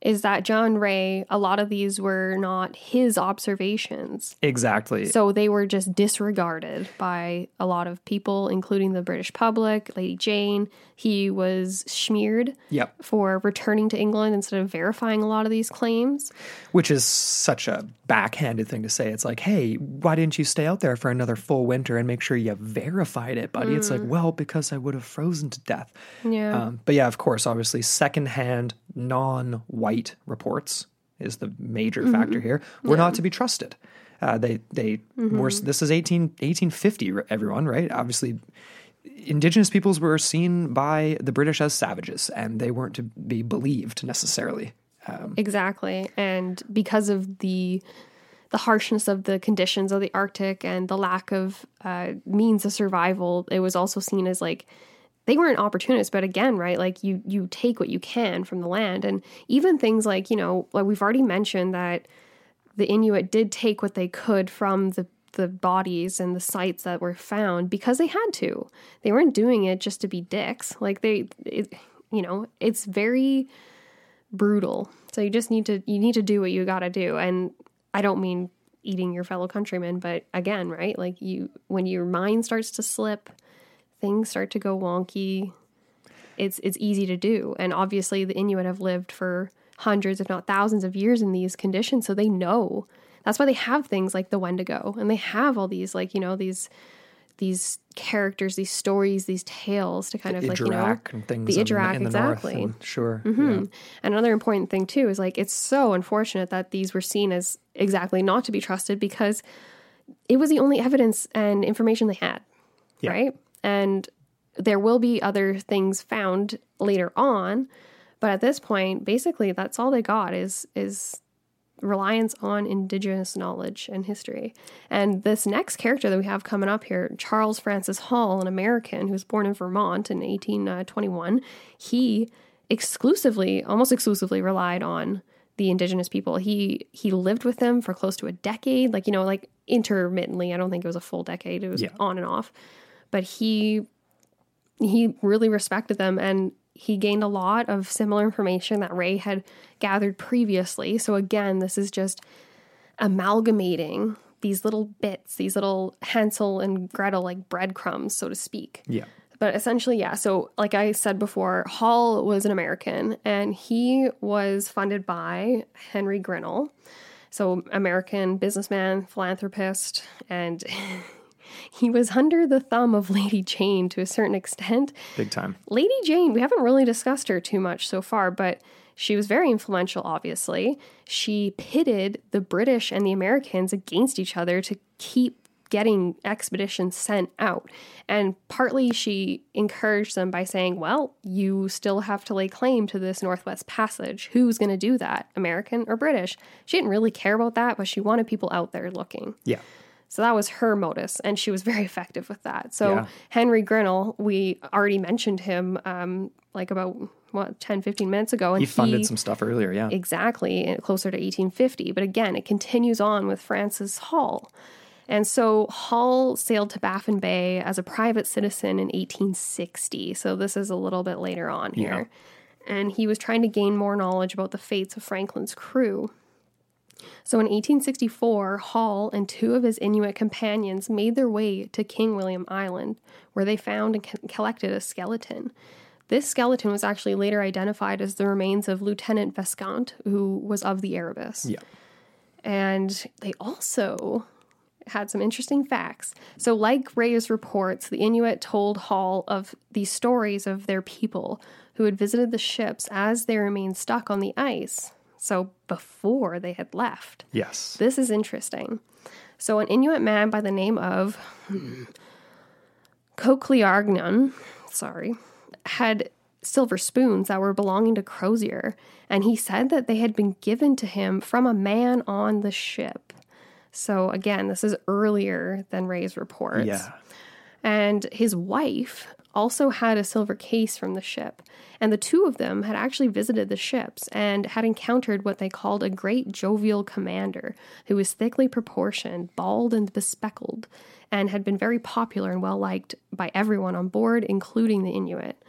is that John Rae, a lot of these were not his observations. Exactly. So they were just disregarded by a lot of people, including the British public, Lady Jane. He was smeared yep. for returning to England instead of verifying a lot of these claims. Which is such a backhanded thing to say. It's like, hey, why didn't you stay out there for another full winter and make sure you verified it, buddy? It's like, well, because I would have frozen to death. Yeah. Um, but yeah, of course, obviously, secondhand, non white reports is the major factor here. We're not to be trusted. Uh, they they were. This is 18, 1850. Everyone, right? Obviously, indigenous peoples were seen by the British as savages, and they weren't to be believed necessarily. Exactly. And because of the the harshness of the conditions of the Arctic and the lack of uh, means of survival, it was also seen as like they weren't opportunists, but again, right? Like you you take what you can from the land, and even things like you know, like we've already mentioned that the Inuit did take what they could from the the bodies and the sites that were found because they had to. They weren't doing it just to be dicks. Like they, it, you know, it's very brutal. So you just need to you need to do what you got to do. And I don't mean eating your fellow countrymen, but again, right? Like you when your mind starts to slip, things start to go wonky. It's it's easy to do. And obviously the Inuit have lived for hundreds if not thousands of years in these conditions, so they know. That's why they have things like the Wendigo and they have all these like, you know, these these characters, these stories, these tales to kind of like, you know, and things the Idrak, in, the exactly. And sure. Hmm. yeah. And another important thing too is like it's so unfortunate that these were seen as exactly not to be trusted because it was the only evidence and information they had, Yeah. right? And there will be other things found later on, but at this point, basically that's all they got is is reliance on indigenous knowledge and history. And this next character that we have coming up here, Charles Francis Hall, an American who was born in Vermont in 1821, uh, he exclusively, almost exclusively relied on the indigenous people. He he lived with them for close to a decade, like you know, like intermittently. I don't think it was a full decade. It was Yeah. on and off. But he he really respected them and he gained a lot of similar information that Rae had gathered previously. So, again, this is just amalgamating these little bits, these little Hansel and Gretel like breadcrumbs, so to speak. Yeah. But essentially, yeah. So, like I said before, Hall was an American and he was funded by Henry Grinnell. So, American businessman, philanthropist, and [LAUGHS] he was under the thumb of [LAUGHS] Lady Jane to a certain extent. Big time. Lady Jane, we haven't really discussed her too much so far, but she was very influential, obviously. She pitted the British and the Americans against each other to keep getting expeditions sent out. And partly she encouraged them by saying, well, you still have to lay claim to this Northwest Passage. Who's going to do that, American or British? She didn't really care about that, but she wanted people out there looking. Yeah. So that was her modus, and she was [LAUGHS] very effective with that. So Yeah. Henry Grinnell, we already mentioned him um, like about, what, 10, 15 minutes ago. And He funded some stuff earlier. Yeah. Exactly, closer to 1850. But again, it continues on with Francis Hall. And so Hall sailed to Baffin Bay as a private citizen in 1860. So this is a little bit later on here. And he was trying to gain more knowledge about the fates of Franklin's crew. So in 1864, Hall and two of his Inuit companions made their way to King William Island, where they found and co- collected a skeleton. This skeleton was actually later identified as the remains of Lieutenant Vesconte, who was of the Erebus. Yeah. And they also had some interesting facts. So, like Rae's reports, the Inuit told Hall of the stories of their people who had visited the ships as they remained stuck on the ice. So, before they had left. Yes. This is interesting. So, an Inuit man by the name of hmm, Kokliargnan, sorry, had silver spoons that were belonging to Crozier, and he said that they had been given to him from a man on the ship. So, again, this is earlier than Rae's reports. Yeah. And his wife also had a silver case from the ship. And the two of them had actually visited the ships and had encountered what they called a great jovial commander who was thickly proportioned, bald, and bespectacled, and had been very popular and well liked by everyone on board, including the Inuit.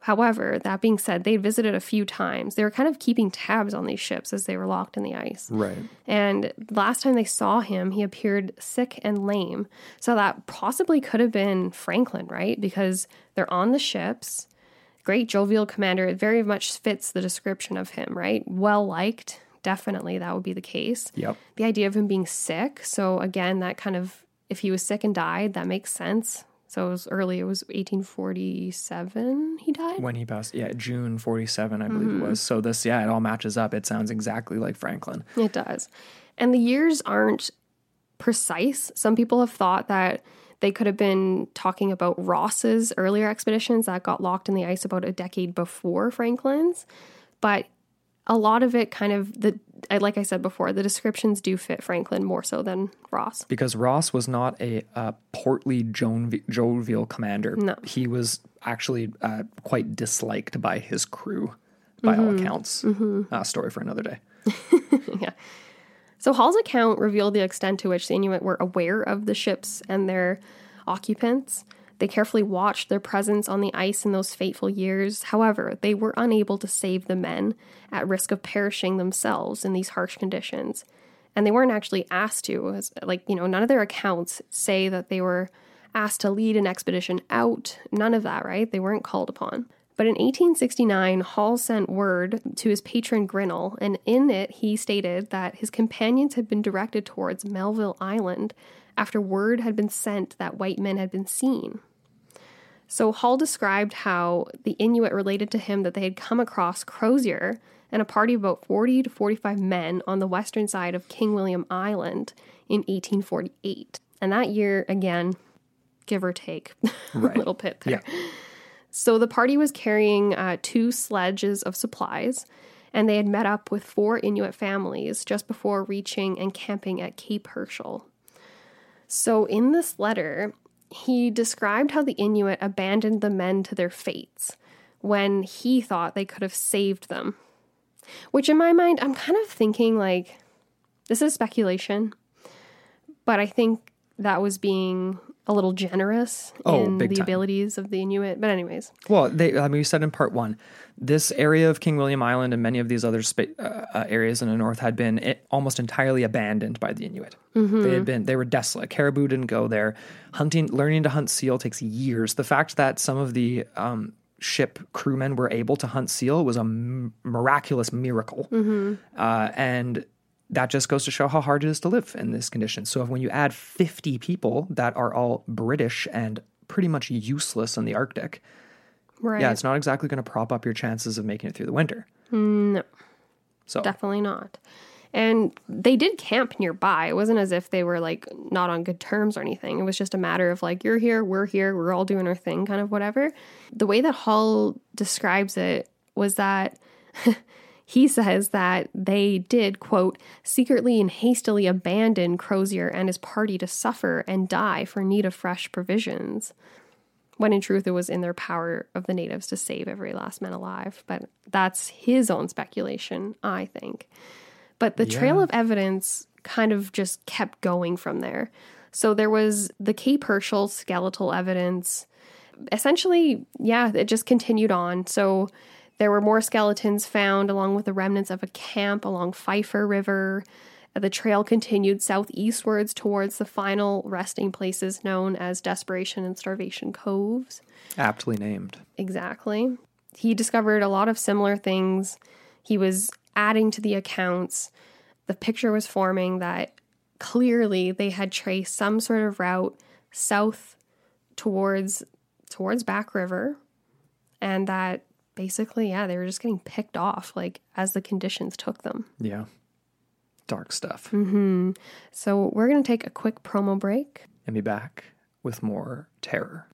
However, that being said, they'd visited a few times. They were kind of keeping tabs on these ships as they were locked in the ice. Right. And last time they saw him, he appeared sick and lame. So that possibly could have been Franklin, right? Because they're on the ships. Great jovial commander. It very much fits the description of him, right? Well liked. Definitely that would be the case. Yep. The idea of him being sick. So again, that kind of, if he was sick and died, that makes sense. So it was early, it was 1847 he died. When he passed, yeah, June 47, I believe Mm-hmm. it was. So this, yeah, it all matches up. It sounds exactly like Franklin. It does. And the years aren't precise. Some people have thought that they could have been talking about Ross's earlier expeditions that got locked in the ice about a decade before Franklin's. But a lot of it kind of the like I said before, the descriptions do fit Franklin more so than Ross. Because Ross was not a, uh portly, jovi- jovial commander. No. He was actually uh, quite disliked by his crew, by all Mm-hmm. accounts. Uh, story for another day. [LAUGHS] yeah. So Hall's account revealed the extent to which the Inuit were aware of the ships and their occupants. They carefully watched their presence on the ice in those fateful years. However, they were unable to save the men at risk of perishing themselves in these harsh conditions. And they weren't actually asked to. Like, you know, none of their accounts say that they were asked to lead an expedition out. None of that, right? They weren't called upon. But in 1869, Hall sent word to his patron Grinnell, and in it he stated that his companions had been directed towards Melville Island after word had been sent that white men had been seen. So Hall described how the Inuit related to him that they had come across Crozier and a party of about 40 to 45 men on the western side of King William Island in 1848. And that year, again, give or take [LAUGHS] a little bit there. Yeah. So the party was carrying uh, two sledges of supplies, and they had met up with four Inuit families just before reaching and camping at Cape Herschel. So in this letter, he described how the Inuit abandoned the men to their fates when he thought they could have saved them. Which, in my mind, I'm kind of thinking like, this is speculation, but I think that was being a little generous Oh, in the time. abilities of the Inuit. But anyways, Well, they, I mean, we said in part one, this area of King William Island and many of these other spa- uh, uh, areas in the north had been i almost entirely abandoned by the Inuit. They had been, they were desolate. Caribou didn't go there. Hunting, learning to hunt seal takes years. The fact that some of the um, ship crewmen were able to hunt seal was a m- miraculous miracle, uh, and that just goes to show how hard it is to live in this condition. So, if when you add fifty people that are all British and pretty much useless in the Arctic, right? yeah, it's not exactly going to prop up your chances of making it through the winter. no, So, definitely not. And they did camp nearby. It wasn't as if they were like not on good terms or anything. It was just a matter of like, you're here, we're here, we're all doing our thing, kind of whatever. The way that Hall describes it was that [LAUGHS] he says that they did, quote, secretly and hastily abandon Crozier and his party to suffer and die for need of fresh provisions. When in truth, it was in their power of the natives to save every last man alive. But that's his own speculation, I think. But the trail of evidence kind of just kept going from there. So there was the Cape Herschel skeletal evidence. Essentially, yeah, it just continued on. So there were more skeletons found along with the remnants of a camp along Peffer River. The trail continued southeastwards towards the final resting places known as Desperation and Starvation Coves. aptly named. Exactly. He discovered a lot of similar things. He was adding to the accounts. The picture was forming that clearly they had traced some sort of route south towards towards Back River and that basically yeah, they were just getting picked off like as the conditions took them. Yeah. Dark stuff. Mm-hmm. So we're going to take a quick promo break. And be back with more terror.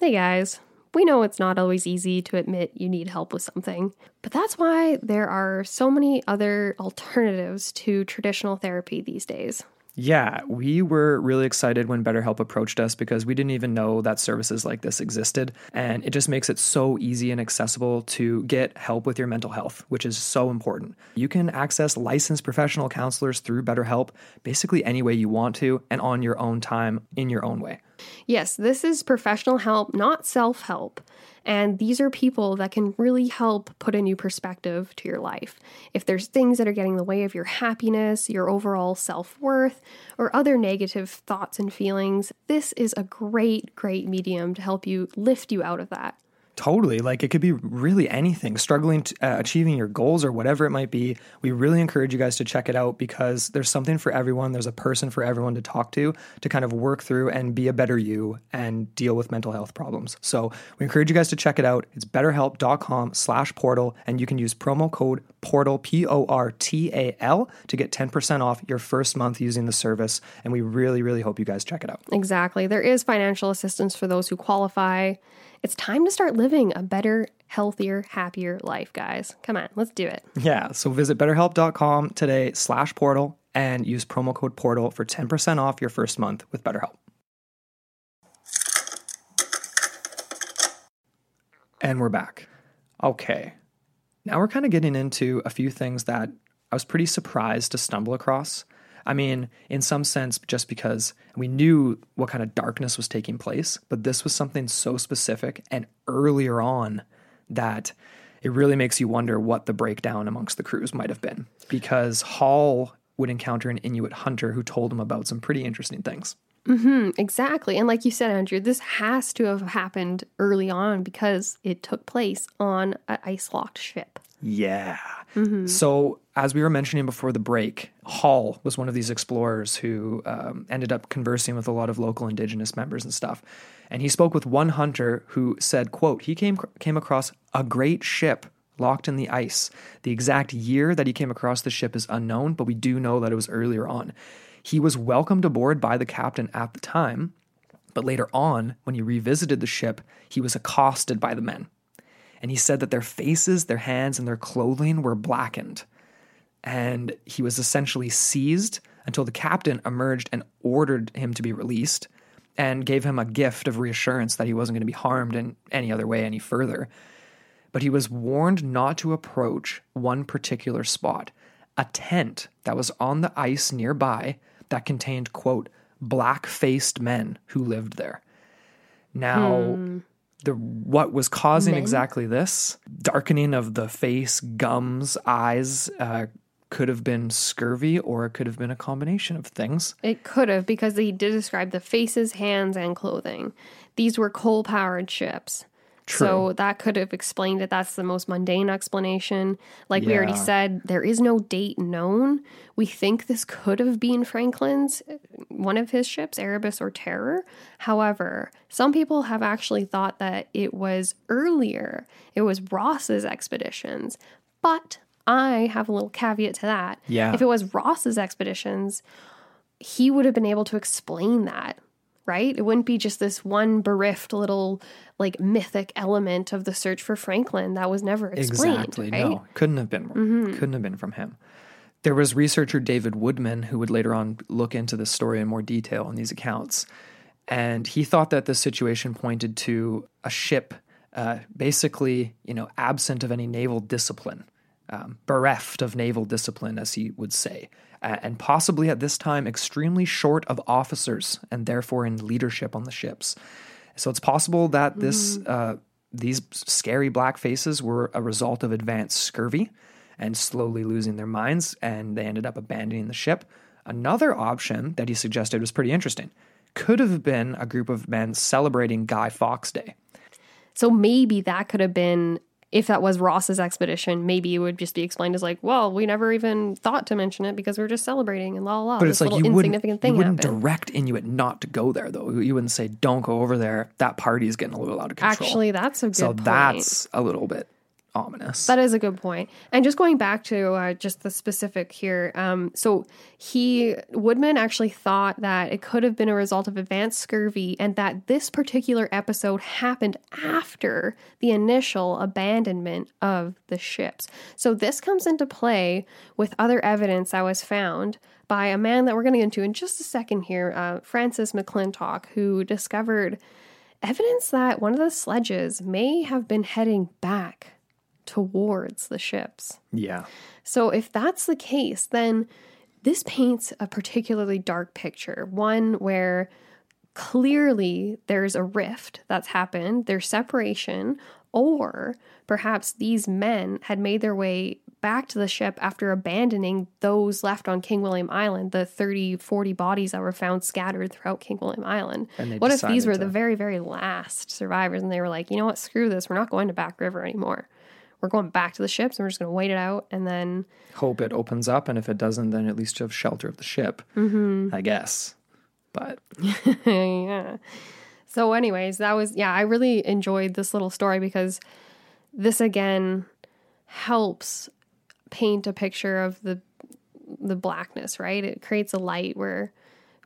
Hey guys, we know it's not always easy to admit you need help with something, but that's why there are so many other alternatives to traditional therapy these days. Yeah, we were really excited when BetterHelp approached us because we didn't even know that services like this existed. And it just makes it so easy and accessible to get help with your mental health, which is so important. You can access licensed professional counselors through BetterHelp basically any way you want to and on your own time in your own way. Yes, this is professional help, not self help. And these are people that can really help put a new perspective to your life. If there's things that are getting in the way of your happiness, your overall self worth, or other negative thoughts and feelings, this is a great, great medium to help you lift you out of that. Totally. Like it could be really anything, struggling to uh, achieving your goals or whatever it might be. We really encourage you guys to check it out because there's something for everyone. There's a person for everyone to talk to to kind of work through and be a better you and deal with mental health problems. So we encourage you guys to check it out. It's betterhelp.com slash portal and you can use promo code portal, P O R T A L, to get 10% off your first month using the service. And we really, really hope you guys check it out. Exactly. There is financial assistance for those who qualify. It's time to start living a better, healthier, happier life, guys. Come on, let's do it. Yeah, so visit betterhelp.com today slash portal and use promo code portal for 10% off your first month with BetterHelp. And we're back. Okay. Now we're kind of getting into a few things that I was pretty surprised to stumble across. I mean, in some sense, just because we knew what kind of darkness was taking place, but this was something so specific and earlier on that it really makes you wonder what the breakdown amongst the crews might have been. Because Hall would encounter an Inuit hunter who told him about some pretty interesting things. Mm-hmm, exactly. And like you said, Andrew, this has to have happened early on because it took place on an ice locked ship. Yeah. Mm-hmm. So, as we were mentioning before the break, Hall was one of these explorers who um, ended up conversing with a lot of local indigenous members and stuff. And he spoke with one hunter who said, "quote He came came across a great ship locked in the ice. The exact year that he came across the ship is unknown, but we do know that it was earlier on. He was welcomed aboard by the captain at the time, but later on, when he revisited the ship, he was accosted by the men." and he said that their faces, their hands, and their clothing were blackened. And he was essentially seized until the captain emerged and ordered him to be released and gave him a gift of reassurance that he wasn't going to be harmed in any other way any further. But he was warned not to approach one particular spot, a tent that was on the ice nearby that contained, quote, black faced men who lived there. Now, the what was causing exactly this darkening of the face, gums, eyes uh, could have been scurvy, or it could have been a combination of things. It could have because he did describe the faces, hands, and clothing. These were coal powered ships. So that could have explained it. That's the most mundane explanation. Like we already said, there is no date known. We think this could have been Franklin's, one of his ships, Erebus or Terror. However, some people have actually thought that it was earlier. It was Ross's expeditions. But I have a little caveat to that. Yeah. If it was Ross's expeditions, he would have been able to explain that, right? It wouldn't be just this one bereft little like mythic element of the search for Franklin that was never explained. Exactly. right? Mm-hmm. No, couldn't have been. Couldn't have been from him. There was researcher David Woodman who would later on look into this story in more detail in these accounts, and he thought that the situation pointed to a ship, uh, basically, you know, absent of any naval discipline, um, bereft of naval discipline, as he would say, and possibly at this time extremely short of officers and therefore in leadership on the ships. So it's possible that this uh, these scary black faces were a result of advanced scurvy and slowly losing their minds, and they ended up abandoning the ship. Another option that he suggested was pretty interesting. Could have been a group of men celebrating Guy Fawkes Day. So maybe that could have been if that was Ross's expedition, maybe it would just be explained as like, well, we never even thought to mention it because we are just celebrating and la la la. But this it's like you wouldn't, insignificant you thing wouldn't direct Inuit not to go there, though. You wouldn't say, "Don't go over there." That party's getting a little out of control. Actually, that's a good so point. that's a little bit ominous. That is a good point. And just going back to uh, just the specific here, um, so he Woodman actually thought that it could have been a result of advanced scurvy, and that this particular episode happened after the initial abandonment of the ships. So this comes into play with other evidence that was found by a man that we're going to get into in just a second here, uh, Francis McClintock, who discovered evidence that one of the sledges may have been heading back towards the ships. yeah, So, if that's the case, then this paints a particularly dark picture, one where clearly there's a rift that's happened, there's separation, or perhaps these men had made their way back to the ship after abandoning those left on King William Island, the 30, 40 bodies that were found scattered throughout King William Island. What if these were to- the very, very last survivors and they were like, you know what, screw this, we're not going to Back River anymore. We're going back to the ships and we're just going to wait it out and then hope it opens up, and if it doesn't, then at least you have shelter of the ship. Mm-hmm. I guess. But [LAUGHS] yeah. So, anyways, that was yeah. I really enjoyed this little story because this again helps paint a picture of the the blackness. Right, it creates a light where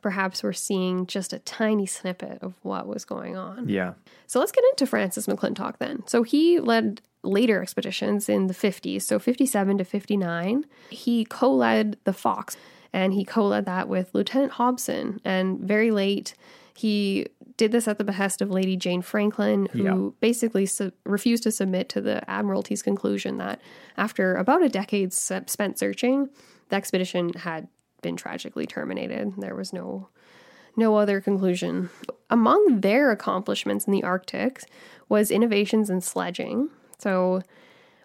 perhaps we're seeing just a tiny snippet of what was going on. yeah, So let's get into Francis McClintock then. So he led later expeditions in the 50s, so 57 to 59. He co led the Fox and he co led that with Lieutenant Hobson. And very late, he did this at the behest of Lady Jane Franklin, who Yeah. basically su- refused to submit to the Admiralty's conclusion that after about a decade spent searching, the expedition had been tragically terminated. There was no no other conclusion. Among their accomplishments in the Arctic was innovations in sledging. So,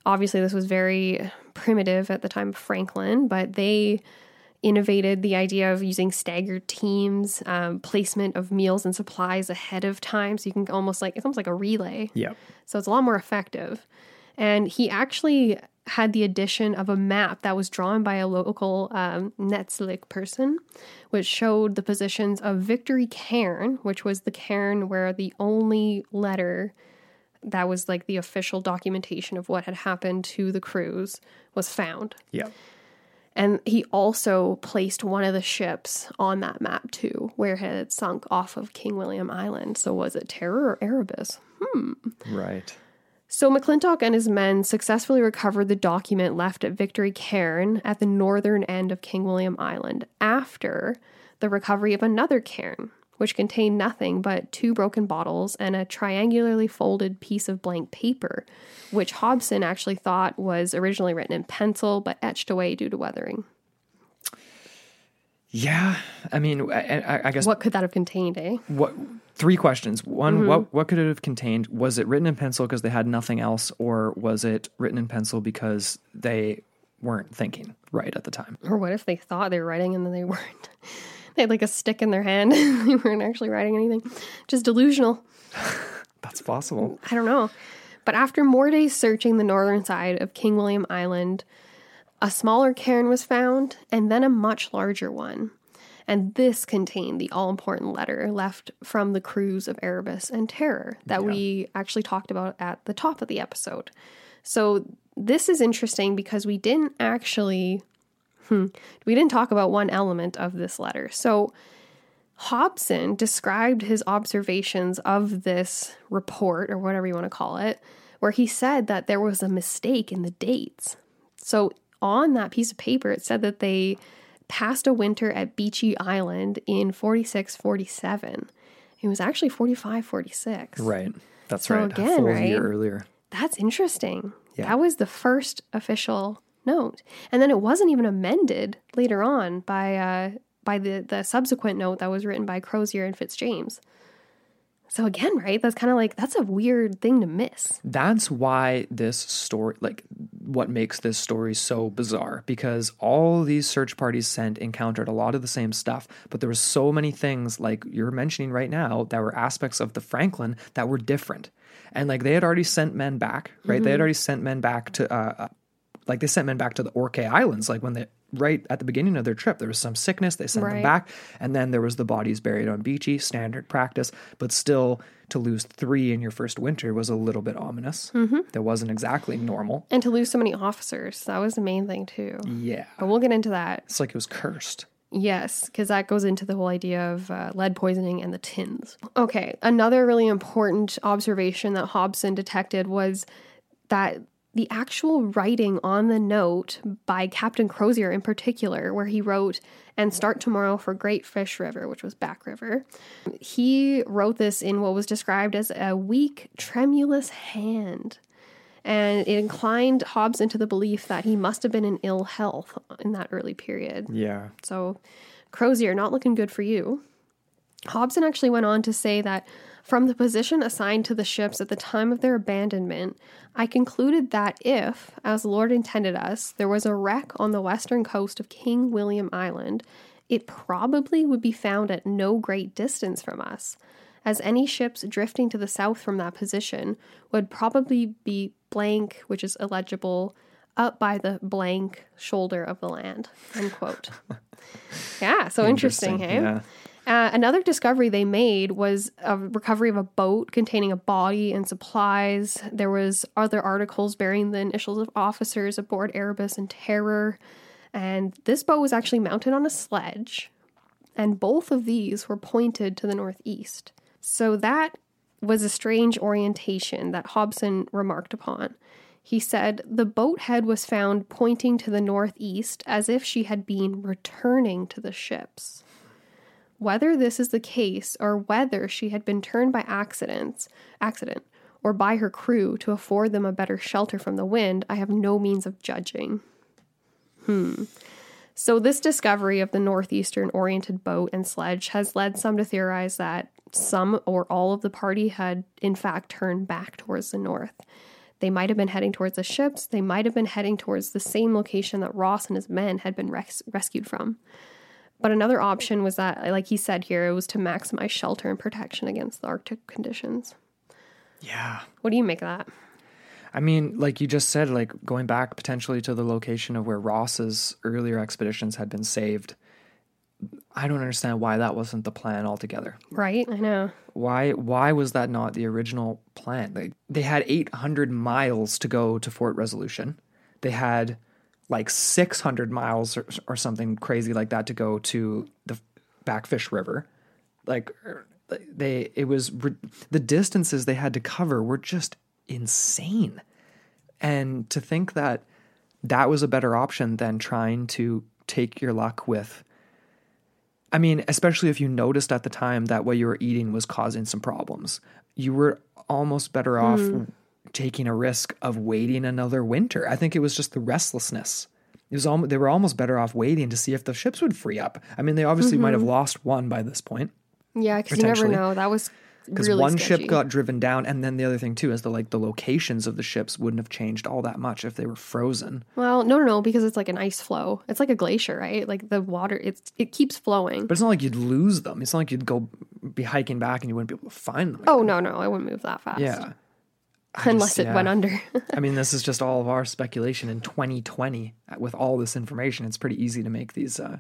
obviously, this was very primitive at the time of Franklin, but they innovated the idea of using staggered teams, um, placement of meals and supplies ahead of time. So, you can almost like it's almost like a relay. yeah. So it's a lot more effective. And he actually had the addition of a map that was drawn by a local um, Netsilik person, which showed the positions of Victory Cairn, which was the cairn where the only letter that was like the official documentation of what had happened to the crews was found. Yeah. And he also placed one of the ships on that map too, where it had sunk off of King William Island. So was it Terror or Erebus? Hmm. Right. So McClintock and his men successfully recovered the document left at Victory Cairn at the northern end of King William Island after the recovery of another cairn, which contained nothing but two broken bottles and a triangularly folded piece of blank paper, which Hobson actually thought was originally written in pencil but etched away due to weathering. Yeah, I mean, I, I, guess What could that have contained, eh? what three questions. One, what what could it have contained? Was it written in pencil because they had nothing else, or was it written in pencil because they weren't thinking right at the time? Or what if they thought they were writing and then they weren't? [LAUGHS] They had like a stick in their hand. [LAUGHS] they weren't actually writing anything. Just delusional. [LAUGHS] That's possible. I don't know. But after more days searching the northern side of King William Island, a smaller cairn was found and then a much larger one. And this contained the all important letter left from the crews of Erebus and Terror that we actually talked about at the top of the episode. So this is interesting because we didn't actually hmm, we didn't talk about one element of this letter. So Hobson described his observations of this report, or whatever you want to call it, where he said that there was a mistake in the dates. So on that piece of paper, it said that they passed a winter at Beechey Island in 46 47. It was actually 45 46. Right. That's So right. again, right? year earlier. That's interesting. Yeah. That was the first official note, and then it wasn't even amended later on by uh, by the the subsequent note that was written by Crozier and Fitzjames. So again, right? That's kind of like that's a weird thing to miss. That's why this story, like what makes this story so bizarre, because all these search parties sent encountered a lot of the same stuff, but there was so many things, like you're mentioning right now, that were aspects of the Franklin that were different. And like they had already sent men back, right? They had already sent men back to, uh, like they sent men back to the Orkney Islands, like when they, right at the beginning of their trip, there was some sickness, they sent them back, and then there was the bodies buried on Beechey, standard practice, but still to lose three in your first winter was a little bit ominous. Mm-hmm. That wasn't exactly normal. And to lose so many officers, that was the main thing too. Yeah. But we'll get into that. It's like it was cursed. Yes, because that goes into the whole idea of uh, lead poisoning and the tins. Okay, another really important observation that Hobson detected was that the actual writing on the note by Captain Crozier in particular, where he wrote, and start tomorrow for Great Fish River, which was Back River, he wrote this in what was described as a weak, tremulous hand. And it inclined Hobson to the belief that he must have been in ill health in that early period. Yeah. So, Crozier, not looking good for you. Hobson actually went on to say that from the position assigned to the ships at the time of their abandonment, I concluded that if, as Lord intended us, there was a wreck on the western coast of King William Island, it probably would be found at no great distance from us, as any ships drifting to the south from that position would probably be blank, which is illegible, up by the blank shoulder of the land. Unquote. [LAUGHS] yeah, so interesting, hey? Yeah. Uh, another discovery they made was a recovery of a boat containing a body and supplies. There was other articles bearing the initials of officers aboard Erebus and Terror, and this boat was actually mounted on a sledge, and both of these were pointed to the northeast. So that was a strange orientation that Hobson remarked upon. He said the boat head was found pointing to the northeast as if she had been returning to the ships. Whether this is the case or whether she had been turned by accidents, accident or by her crew to afford them a better shelter from the wind, I have no means of judging. Hmm. So this discovery of the northeastern oriented boat and sledge has led some to theorize that some or all of the party had in fact turned back towards the north. They might have been heading towards the ships, they might have been heading towards the same location that Ross and his men had been res- rescued from. But another option was that, like he said here, it was to maximize shelter and protection against the Arctic conditions. Yeah. What do you make of that? I mean, like you just said, like going back potentially to the location of where Ross's earlier expeditions had been saved. I don't understand why that wasn't the plan altogether. Right? I know. Why why was that not the original plan? They they had 800 miles to go to Fort Resolution. They had like 600 miles or, or something crazy like that to go to the Backfish River. Like er, they it was the distances they had to cover were just insane. And to think that that was a better option than trying to take your luck with I mean, especially if you noticed at the time that what you were eating was causing some problems, you were almost better off taking a risk of waiting another winter. I think it was just the restlessness. it was almost, they were almost better off waiting to see if the ships would free up. I mean, they obviously might have mm-hmm. lost one by this point Yeah, because you never know. That was because really one sketchy. ship got driven down, and then the other thing too is the like the locations of the ships wouldn't have changed all that much if they were frozen. Well, no, no, no, because it's like an ice flow. It's like a glacier, right? Like the water, it's it keeps flowing. But it's not like you'd lose them. It's not like you'd go be hiking back and you wouldn't be able to find them. Oh no, no, I wouldn't move that fast. yeah. I unless just- it yeah. went under. I mean, this is just all of our [LAUGHS] speculation in 2020 with all this information. It's pretty easy to make these uh,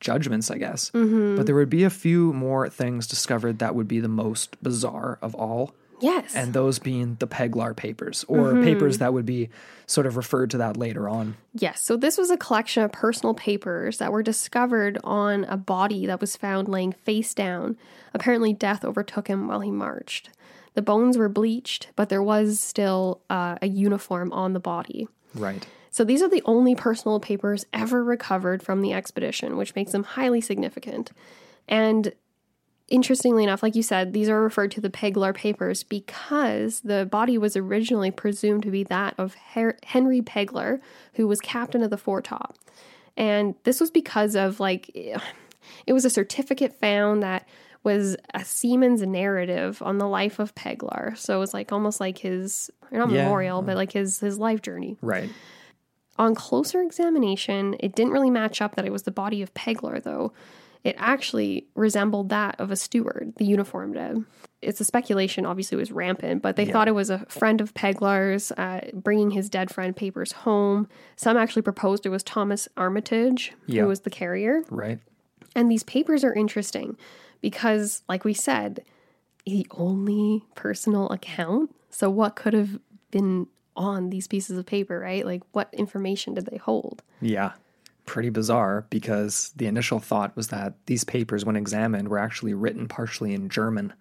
judgments, I guess. Mm-hmm. But there would be a few more things discovered that would be the most bizarre of all, yes. and those being the Peglar papers or Mm-hmm. papers that would be sort of referred to that later on. Yes, so this was a collection of personal papers that were discovered on a body that was found laying face down. Apparently, death overtook him while he marched. The bones were bleached, but there was still uh, a uniform on the body. Right. So these are the only personal papers ever recovered from the expedition, which makes them highly significant. And interestingly enough, like you said, these are referred to the Peglar papers because the body was originally presumed to be that of Her- Henry Peglar, who was captain of the foretop. And this was because of like [SIGHS] it was a certificate found that was a seaman's narrative on the life of Peglar. So it was like almost like his not Yeah. memorial, but like his his life journey. Right. On closer examination, it didn't really match up that it was the body of Peglar, though. It actually resembled that of a steward, the uniformed. It's a speculation, obviously, was rampant, but they thought it was a friend of Peglar's uh, bringing his dead friend papers home. Some actually proposed it was Thomas Armitage, Yeah. who was the carrier. Right. And these papers are interesting because, like we said, the only personal account. So, what could have been on these pieces of paper, right? Like, what information did they hold? Yeah. Pretty bizarre because the initial thought was that these papers, when examined, were actually written partially in German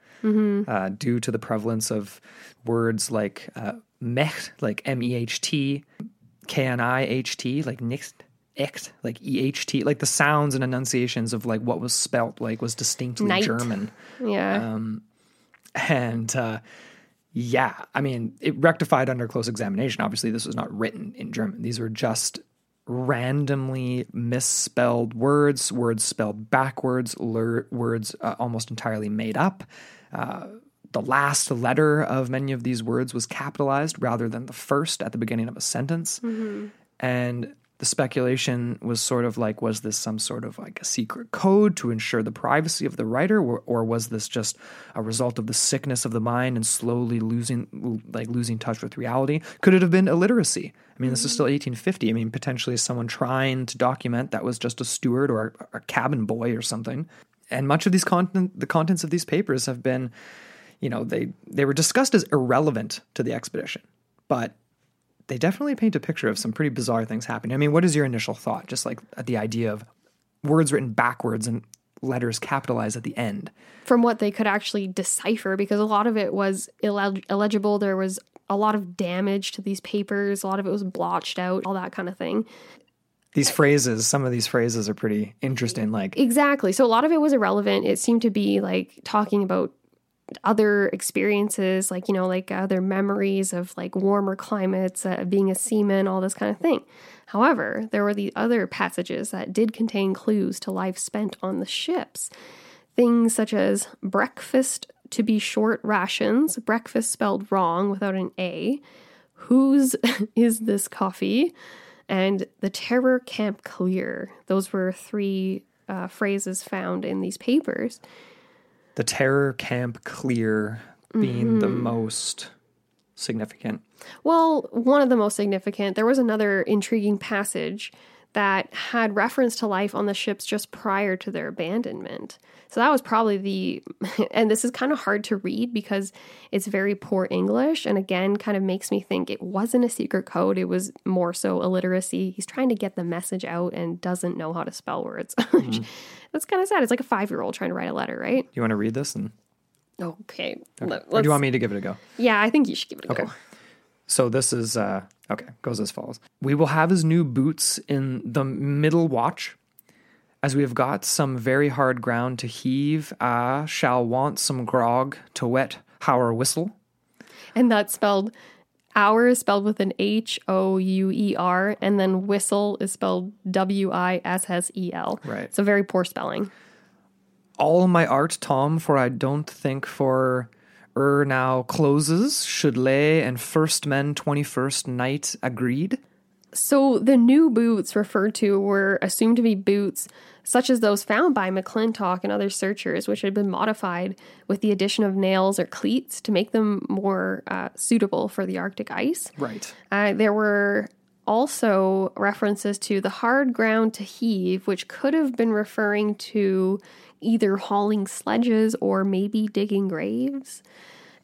uh, due to the prevalence of words like uh, Mecht, like M E H T, K N I H T, like nicht, echt, like E H T, like the sounds and enunciations of like what was spelt like was distinctly Night. German. Yeah. And uh, yeah, I mean, it rectified under close examination. Obviously, this was not written in German. These were just randomly misspelled words, words spelled backwards, lur- words uh, almost entirely made up. Uh, the last letter of many of these words was capitalized rather than the first at the beginning of a sentence. And the speculation was sort of like, was this some sort of like a secret code to ensure the privacy of the writer, or, or was this just a result of the sickness of the mind and slowly losing, like losing touch with reality? Could it have been illiteracy? I mean, this is still mm-hmm. 1850. I mean, potentially someone trying to document that was just a steward or a, a cabin boy or something. And much of these content, the contents of these papers have been, you know, they they were discussed as irrelevant to the expedition, but they definitely paint a picture of some pretty bizarre things happening. I mean, what is your initial thought? Just like the idea of words written backwards and letters capitalized at the end. From what they could actually decipher, because a lot of it was illeg- illegible. There was a lot of damage to these papers, a lot of it was blotched out, all that kind of thing. These phrases, some of these phrases are pretty interesting. Like, Exactly. So a lot of it was irrelevant. It seemed to be like talking about other experiences, like, you know, like other memories of like warmer climates, uh, being a seaman, all this kind of thing. However, there were the other passages that did contain clues to life spent on the ships. Things such as breakfast to be short rations, breakfast spelled wrong without an A, whose [LAUGHS] is this coffee, and the terror camp clear. Those were three uh, phrases found in these papers. The terror camp clear being the mm-hmm. most significant. Well, one of the most significant, there was another intriguing passage that had reference to life on the ships just prior to their abandonment. So that was probably the, [LAUGHS] and this is kind of hard to read because it's very poor English. And again, kind of makes me think it wasn't a secret code, it was more so illiteracy. He's trying to get the message out and doesn't know how to spell words. [LAUGHS] That's kind of sad. It's like a five year old trying to write a letter, right? You want to read this? And, Okay. or do you want me to give it a go? yeah, I think you should give it a Okay. go. So this is uh okay, goes as follows. We will have his new boots in the middle watch. As we have got some very hard ground to heave, I shall want some grog to wet our whistle. And that's spelled Hour is spelled with an H O U E R, and then whistle is spelled W I S S E L. Right. So very poor spelling. All my art, Tom, for I don't think for er now closes, should lay, and first men 21st night agreed. So the new boots referred to were assumed to be boots such as those found by McClintock and other searchers, which had been modified with the addition of nails or cleats to make them more uh, suitable for the Arctic ice. Right. Uh, there were also references to the hard ground to heave, which could have been referring to either hauling sledges or maybe digging graves.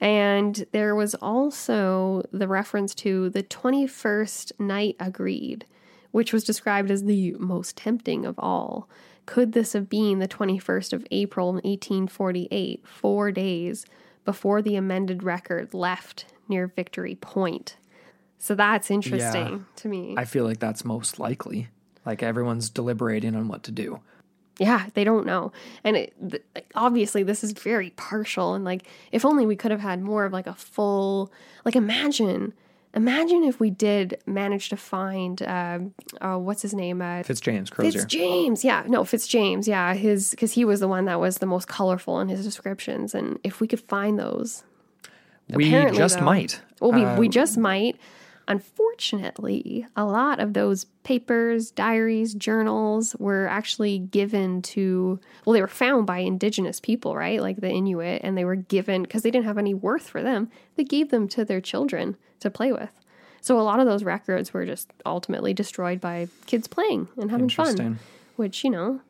And there was also the reference to the 21st night agreed, which was described as the most tempting of all. Could this have been the 21st of April 1848, four days before the amended record left near Victory Point? So that's interesting Yeah. to me. I feel like that's most likely. Like everyone's deliberating on what to do. Yeah, they don't know. And it, th- obviously, this is very partial. And like, if only we could have had more of like a full, like, imagine, imagine if we did manage to find, um, uh, what's his name? Uh, Fitzjames Crozier. Fitzjames. Yeah, no, Fitzjames. Yeah, his, because he was the one that was the most colorful in his descriptions. And if we could find those, we just though- might. well, we, Uh, we just might. Unfortunately, a lot of those papers, diaries, journals were actually given to, well, they were found by indigenous people, right? Like the Inuit, and they were given, because they didn't have any worth for them, they gave them to their children to play with. So a lot of those records were just ultimately destroyed by kids playing and having fun, which, you know,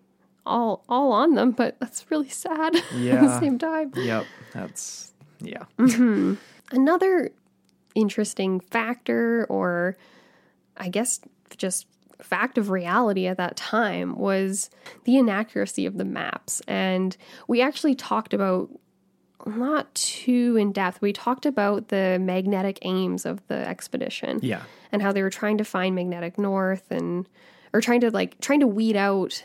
all all on them, but that's really sad [LAUGHS] at the Yeah. same time. Yep. That's yeah. Mm-hmm. Another interesting factor, or I guess just fact of reality at that time, was the inaccuracy of the maps. And we actually talked about, not too in depth, we talked about the magnetic aims of the expedition Yeah. and how they were trying to find magnetic north and, or trying to like, trying to weed out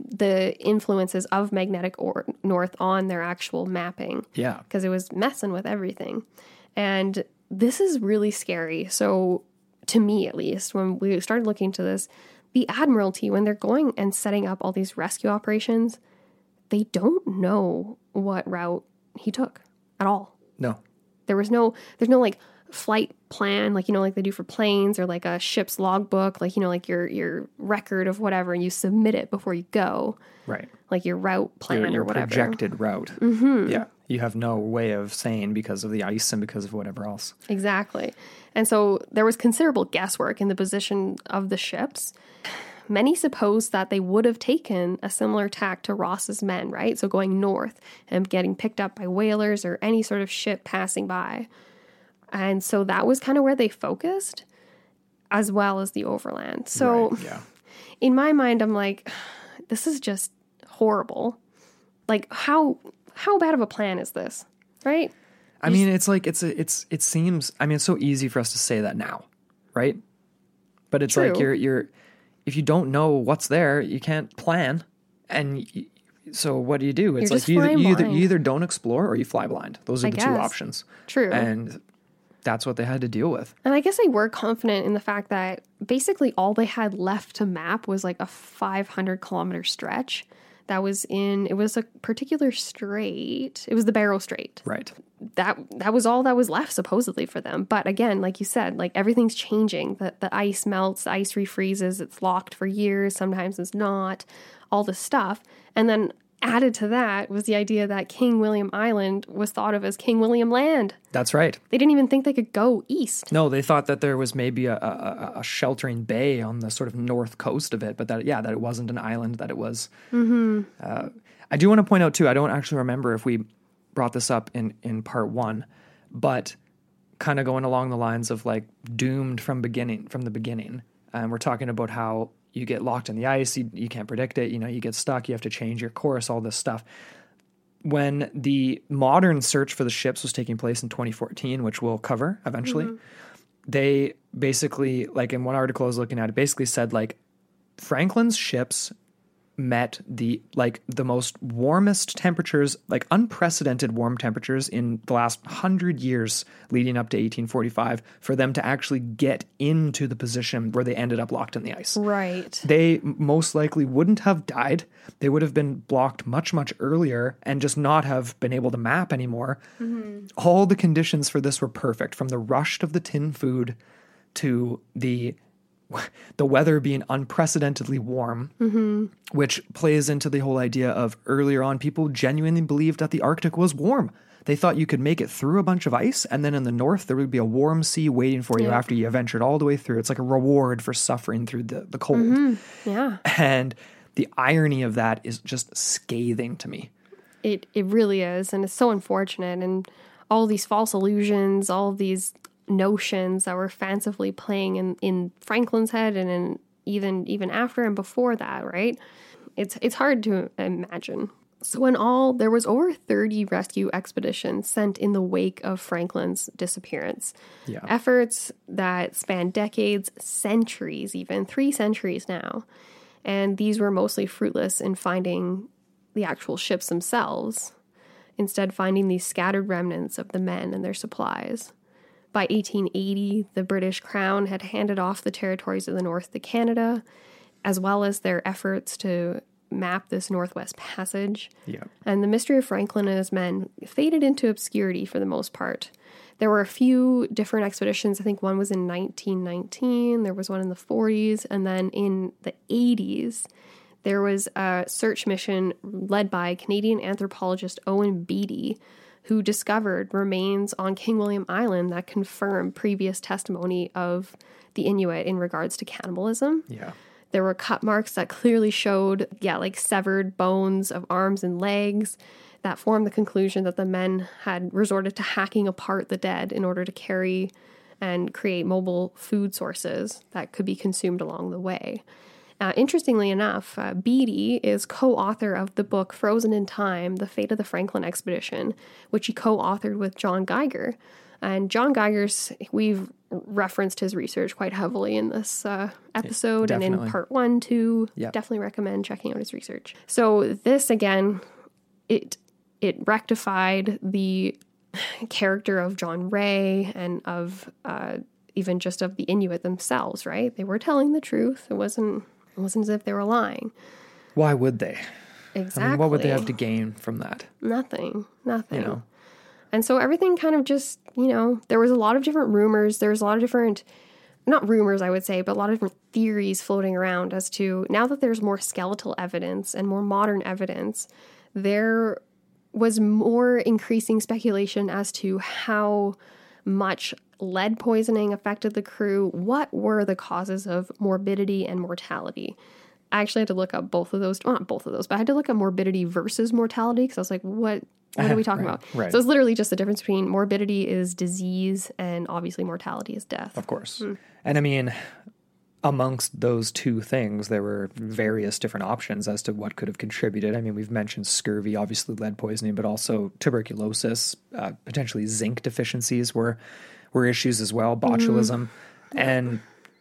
the influences of magnetic or north on their actual mapping Yeah. because it was messing with everything. And this is really scary. So, to me at least, when we started looking into this, the Admiralty, when they're going and setting up all these rescue operations, they don't know what route he took at all. No. There was no, there's no like flight plan, like you know, like they do for planes, or like a ship's logbook, like you know, like your your record of whatever, and you submit it before you go, Right. like your route plan Your, your or whatever. projected route. Mm-hmm. Yeah. You have no way of saying because of the ice and because of whatever else. Exactly. And so there was considerable guesswork in the position of the ships. Many supposed that they would have taken a similar tack to Ross's men, right? So going north and getting picked up by whalers or any sort of ship passing by. And so that was kind of where they focused, as well as the overland. So Right, yeah. [LAUGHS] in my mind, I'm like, [SIGHS] this is just horrible. Like how how bad of a plan is this? Right? I mean, it's like it's a, it's it seems. I mean, it's so easy for us to say that now, right? But it's like you're you're if you don't know what's there, you can't plan, and y so what do you do? It's You're like you either, you either you either don't explore or you fly blind. Those are I the two options, True. and that's what they had to deal with. And I guess they were confident in the fact that basically all they had left to map was like a 500 kilometer stretch that was in, it was a particular strait. It was the Barrow Strait. Right. That that was all that was left supposedly for them. But again, like you said, like everything's changing. The, the ice melts, the ice refreezes, it's locked for years, sometimes it's not, all this stuff. And then added to that was the idea that King William Island was thought of as King William Land. That's right. They didn't even think they could go east. No, they thought that there was maybe a, a, a- sheltering bay on the sort of north coast of it, but that yeah, that it wasn't an island. That it was. Uh, I do want to point out too. I don't actually remember if we brought this up in in part one, but kind of going along the lines of like doomed from beginning from the beginning, and we're talking about how you get locked in the ice, you, you can't predict it. You know, you get stuck, you have to change your course, all this stuff when the modern search for the ships was taking place in 2014, which we'll cover eventually, mm-hmm. they basically, like in one article I was looking at, it basically said like Franklin's ships met the like the most warmest temperatures, like unprecedented warm temperatures in the last 100 years leading up to 1845 for them to actually get into the position where they ended up locked in the ice. Right. They most likely wouldn't have died. They would have been blocked much, much earlier and just not have been able to map anymore. Mm-hmm. All the conditions for this were perfect from the rush of the tin food to the [LAUGHS] the weather being unprecedentedly warm, mm-hmm. which plays into the whole idea of earlier on people genuinely believed that the Arctic was warm. They thought you could make it through a bunch of ice, and then in the north there would be a warm sea waiting for you Yeah. after you ventured all the way through. It's like a reward for suffering through the, the cold. Mm-hmm. Yeah. [LAUGHS] And the irony of that is just scathing to me. It it really is, and it's so unfortunate. And all these false illusions, all these notions that were fancifully playing in in Franklin's head, and in even even after and before that, right? It's it's hard to imagine. So in all, there was over thirty rescue expeditions sent in the wake of Franklin's disappearance. Yeah. Efforts that spanned decades, centuries, even three centuries now. And these were mostly fruitless in finding the actual ships themselves, instead, finding these scattered remnants of the men and their supplies. By 1880, the British Crown had handed off the territories of the North to Canada, as well as their efforts to map this Northwest Passage. Yeah. And the mystery of Franklin and his men faded into obscurity for the most part. There were a few different expeditions. I think one was in 1919, there was one in the 40s, and then in the 80s, there was a search mission led by Canadian anthropologist Owen Beattie, who discovered remains on King William Island that confirmed previous testimony of the Inuit in regards to cannibalism. Yeah. There were cut marks that clearly showed, yeah, like severed bones of arms and legs that formed the conclusion that the men had resorted to hacking apart the dead in order to carry and create mobile food sources that could be consumed along the way. Uh, interestingly enough, uh, Beattie is co author of the book Frozen in Time The Fate of the Franklin Expedition, which he co authored with John Geiger. And John Geiger's, we've referenced his research quite heavily in this uh, episode and in part one, too. Yep. Definitely recommend checking out his research. So, this again, it it rectified the character of John Rae and of uh, even just of the Inuit themselves, right? They were telling the truth. It wasn't it wasn't as if they were lying. Why would they? Exactly. I mean, what would they have to gain from that? Nothing. Nothing. You know? And so everything kind of just, you know, there was a lot of different rumors. There was a lot of different, not rumors, I would say, but a lot of different theories floating around as to now that there's more skeletal evidence and more modern evidence, there was more increasing speculation as to how much lead poisoning affected the crew. What were the causes of morbidity and mortality? I actually had to look up both of those, well, not both of those, but I had to look up morbidity versus mortality because I was like, what? What are we [LAUGHS] talking Right, about? right. So it's literally just the difference between morbidity is disease and obviously mortality is death. Of course. And I mean, amongst those two things, there were various different options as to what could have contributed. I mean, we've mentioned scurvy, obviously lead poisoning, but also tuberculosis, uh, potentially zinc deficiencies were were issues as well, botulism, and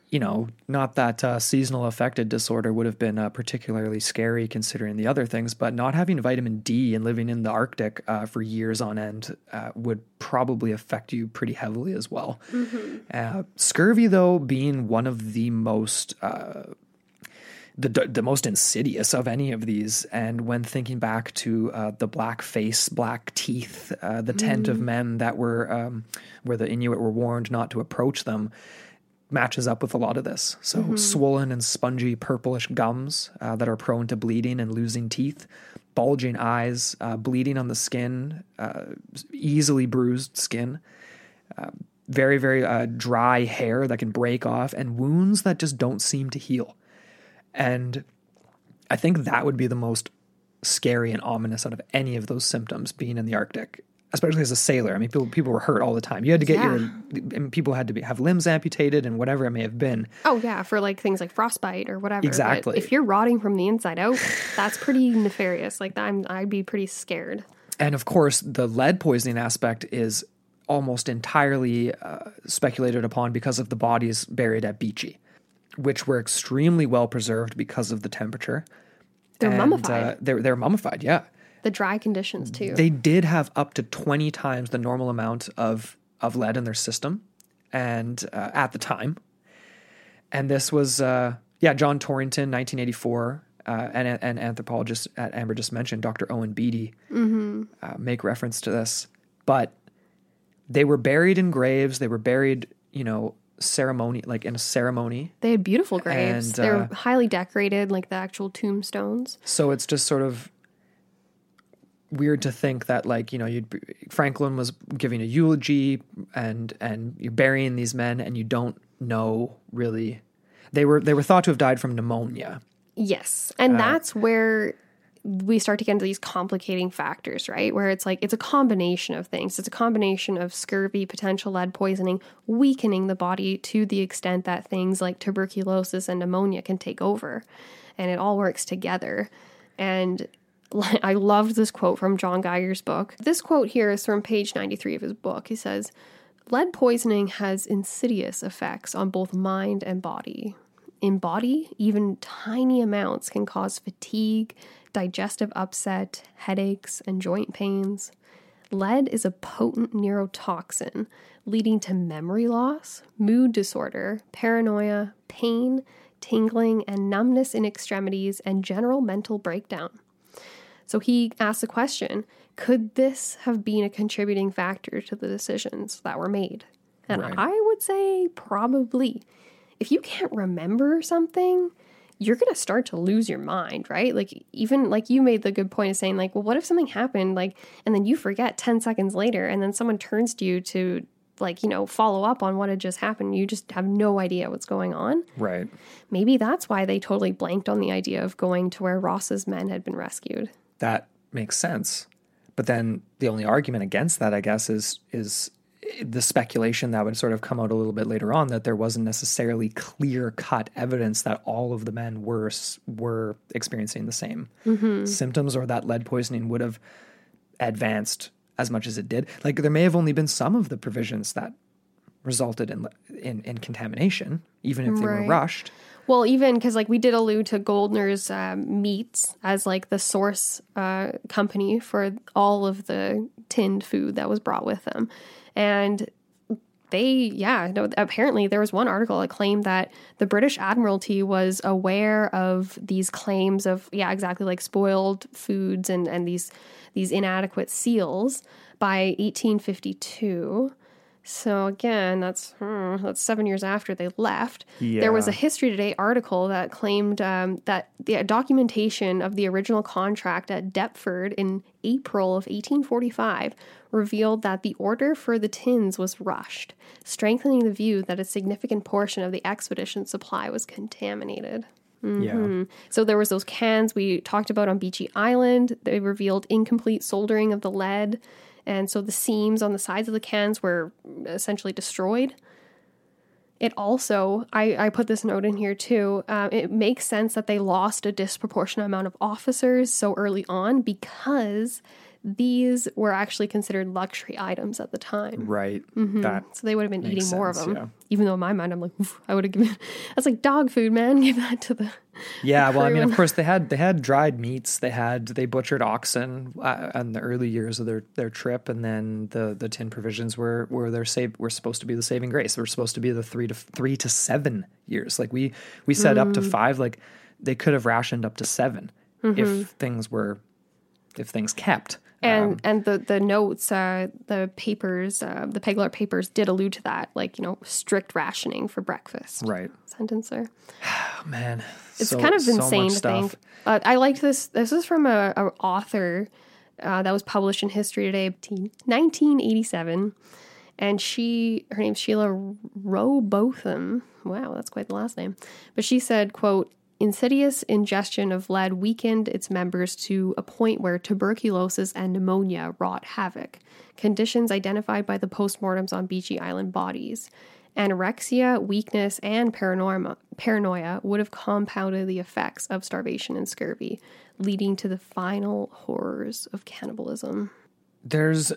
you know, not that uh, seasonal affected disorder would have been uh, particularly scary considering the other things, but not having vitamin D and living in the Arctic uh, for years on end uh, would probably affect you pretty heavily as well. Uh, scurvy, though, being one of the most uh, the the most insidious of any of these. And when thinking back to uh, the black face, black teeth, uh, the tent of men that were um, where the Inuit were warned not to approach them, matches up with a lot of this. So swollen and spongy purplish gums uh, that are prone to bleeding and losing teeth, bulging eyes, uh, bleeding on the skin, uh, easily bruised skin very very uh, dry hair that can break off and wounds that just don't seem to heal and i think that would be the most scary and ominous out of any of those symptoms being in the arctic especially as a sailor i mean people, people were hurt all the time you had to get your and people had to be, have limbs amputated and whatever it may have been Oh yeah, for like things like frostbite or whatever. But Exactly. if you're rotting from the inside out, that's pretty nefarious. Like I'm, I'd be pretty scared. And of course, the lead poisoning aspect is almost entirely uh, speculated upon because of the bodies buried at Beechey, which were extremely well preserved because of the temperature. They're And, mummified. Uh, they're they're mummified. Yeah, the dry conditions too. they did have up to twenty times the normal amount of of lead in their system, and uh, at the time, and this was uh, yeah John Torrington, nineteen eighty four. Uh, and an anthropologist at Amber just mentioned, Dr. Owen Beattie, uh, make reference to this. But they were buried in graves. They were buried, you know, ceremony, like in a ceremony. they had beautiful graves. And, they were uh, highly decorated, like the actual tombstones. So it's just sort of weird to think that like you know you'd be- Franklin was giving a eulogy and and you're burying these men and you don't know really they were they were thought to have died from pneumonia. Yes. And that's where we start to get into these complicating factors, right? Where it's like it's a combination of things. It's a combination of scurvy, potential lead poisoning, weakening the body to the extent that things like tuberculosis and pneumonia can take over. And it all works together. And [LAUGHS] I loved this quote from John Geiger's book. This quote here is from page 93 of his book. He says, Lead poisoning has insidious effects on both mind and body. In body, even tiny amounts can cause fatigue, digestive upset, headaches, and joint pains. Lead is a potent neurotoxin, leading to memory loss, mood disorder, paranoia, pain, tingling, and numbness in extremities, and general mental breakdown. So he asked the question could this have been a contributing factor to the decisions that were made? And Right. I would say probably. If you can't remember something, you're going to start to lose your mind, right? Like, even like you made the good point of saying, like, well, what if something happened, like, and then you forget 10 seconds later, and then someone turns to you to, like, you know, follow up on what had just happened. You just have no idea what's going on. Right. Maybe that's why they totally blanked on the idea of going to where Ross's men had been rescued. That makes sense. But then the only argument against that, I guess, is is the speculation that would sort of come out a little bit later on that there wasn't necessarily clear cut evidence that all of the men were were experiencing the same symptoms or that lead poisoning would have advanced as much as it did. Like there may have only been some of the provisions that resulted in in, in contamination, even if they were rushed. Well, even because like we did allude to Goldner's um, Meats as like the source uh, company for all of the tinned food that was brought with them, and they yeah no apparently there was one article that claimed that the British Admiralty was aware of these claims of yeah exactly like spoiled foods and and these these inadequate seals by 1852. So again, that's hmm, that's seven years after they left. Yeah. There was a History Today article that claimed um, that the documentation of the original contract at Deptford in April of 1845 revealed that the order for the tins was rushed, strengthening the view that a significant portion of the expedition's supply was contaminated. Yeah. So there was those cans we talked about on Beechey Island. They revealed incomplete soldering of the lead, and so the seams on the sides of the cans were essentially destroyed. It also, I, I put this note in here too. Uh, it makes sense that they lost a disproportionate amount of officers so early on because these were actually considered luxury items at the time. Right. That So they would have been eating Makes more of them. yeah. Even though in my mind I'm like, I would have given [LAUGHS] that's like dog food, man. [LAUGHS] Give that to the Yeah, well, I mean, of course, they had they had dried meats. They had they butchered oxen uh, in the early years of their, their trip, and then the the tin provisions were were their save were supposed to be the saving grace. They were supposed to be the three to three to seven years. Like we we said up to Mm. five. Like they could have rationed up to 7 Mm-hmm. if things were if things kept. And Um, and the the notes uh the papers uh the Peglar papers did allude to that like you know strict rationing for breakfast right, sentence there. Oh, [SIGHS] man, it's so- kind of so insane to think. uh, i liked this this is from a, a author uh, that was published in history today 1987 and she her name's sheila robotham. Wow that's quite the last name. But she said quote insidious ingestion of lead weakened its members to a point where tuberculosis and pneumonia wrought havoc. Conditions identified by the postmortems on beechey island bodies. Anorexia weakness and paranoia would have compounded the effects of starvation and scurvy leading to the final horrors of cannibalism. There's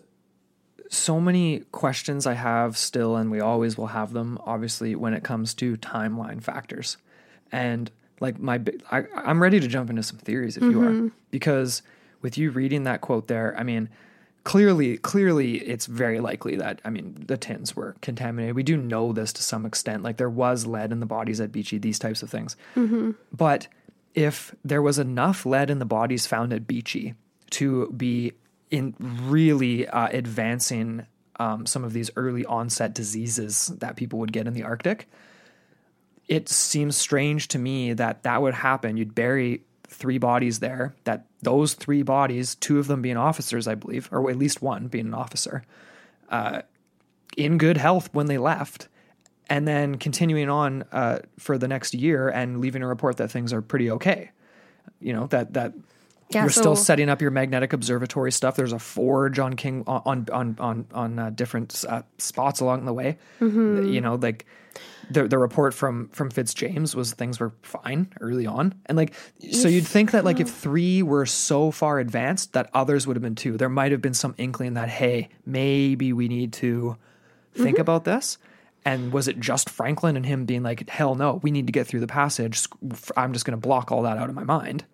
so many questions I have still, and we always will have them, obviously, when it comes to timeline factors. And like my I, I'm ready to jump into some theories if you are because with you reading that quote there, I mean, clearly clearly it's very likely that I mean the tins were contaminated. We do know this to some extent. Like there was lead in the bodies at Beechey, these types of things. But if there was enough lead in the bodies found at Beechey to be in really uh, advancing um, some of these early onset diseases that people would get in the Arctic, it seems strange to me that that would happen. You'd bury three bodies there, that those three bodies, two of them being officers, I believe, or at least one being an officer, uh, in good health when they left, and then continuing on uh, for the next year and leaving a report that things are pretty okay. You know that that Yeah, you're still setting up your magnetic observatory stuff. There's a forge on King on on on on uh, different uh, spots along the way. Mm-hmm. You know, like the the report from from Fitzjames was things were fine early on, and like so you'd think that like if three were so far advanced that others would have been too. There might have been some inkling that hey, maybe we need to think Mm-hmm. about this. And was it just Franklin and him being like, hell no, we need to get through the passage. I'm just going to block all that out of my mind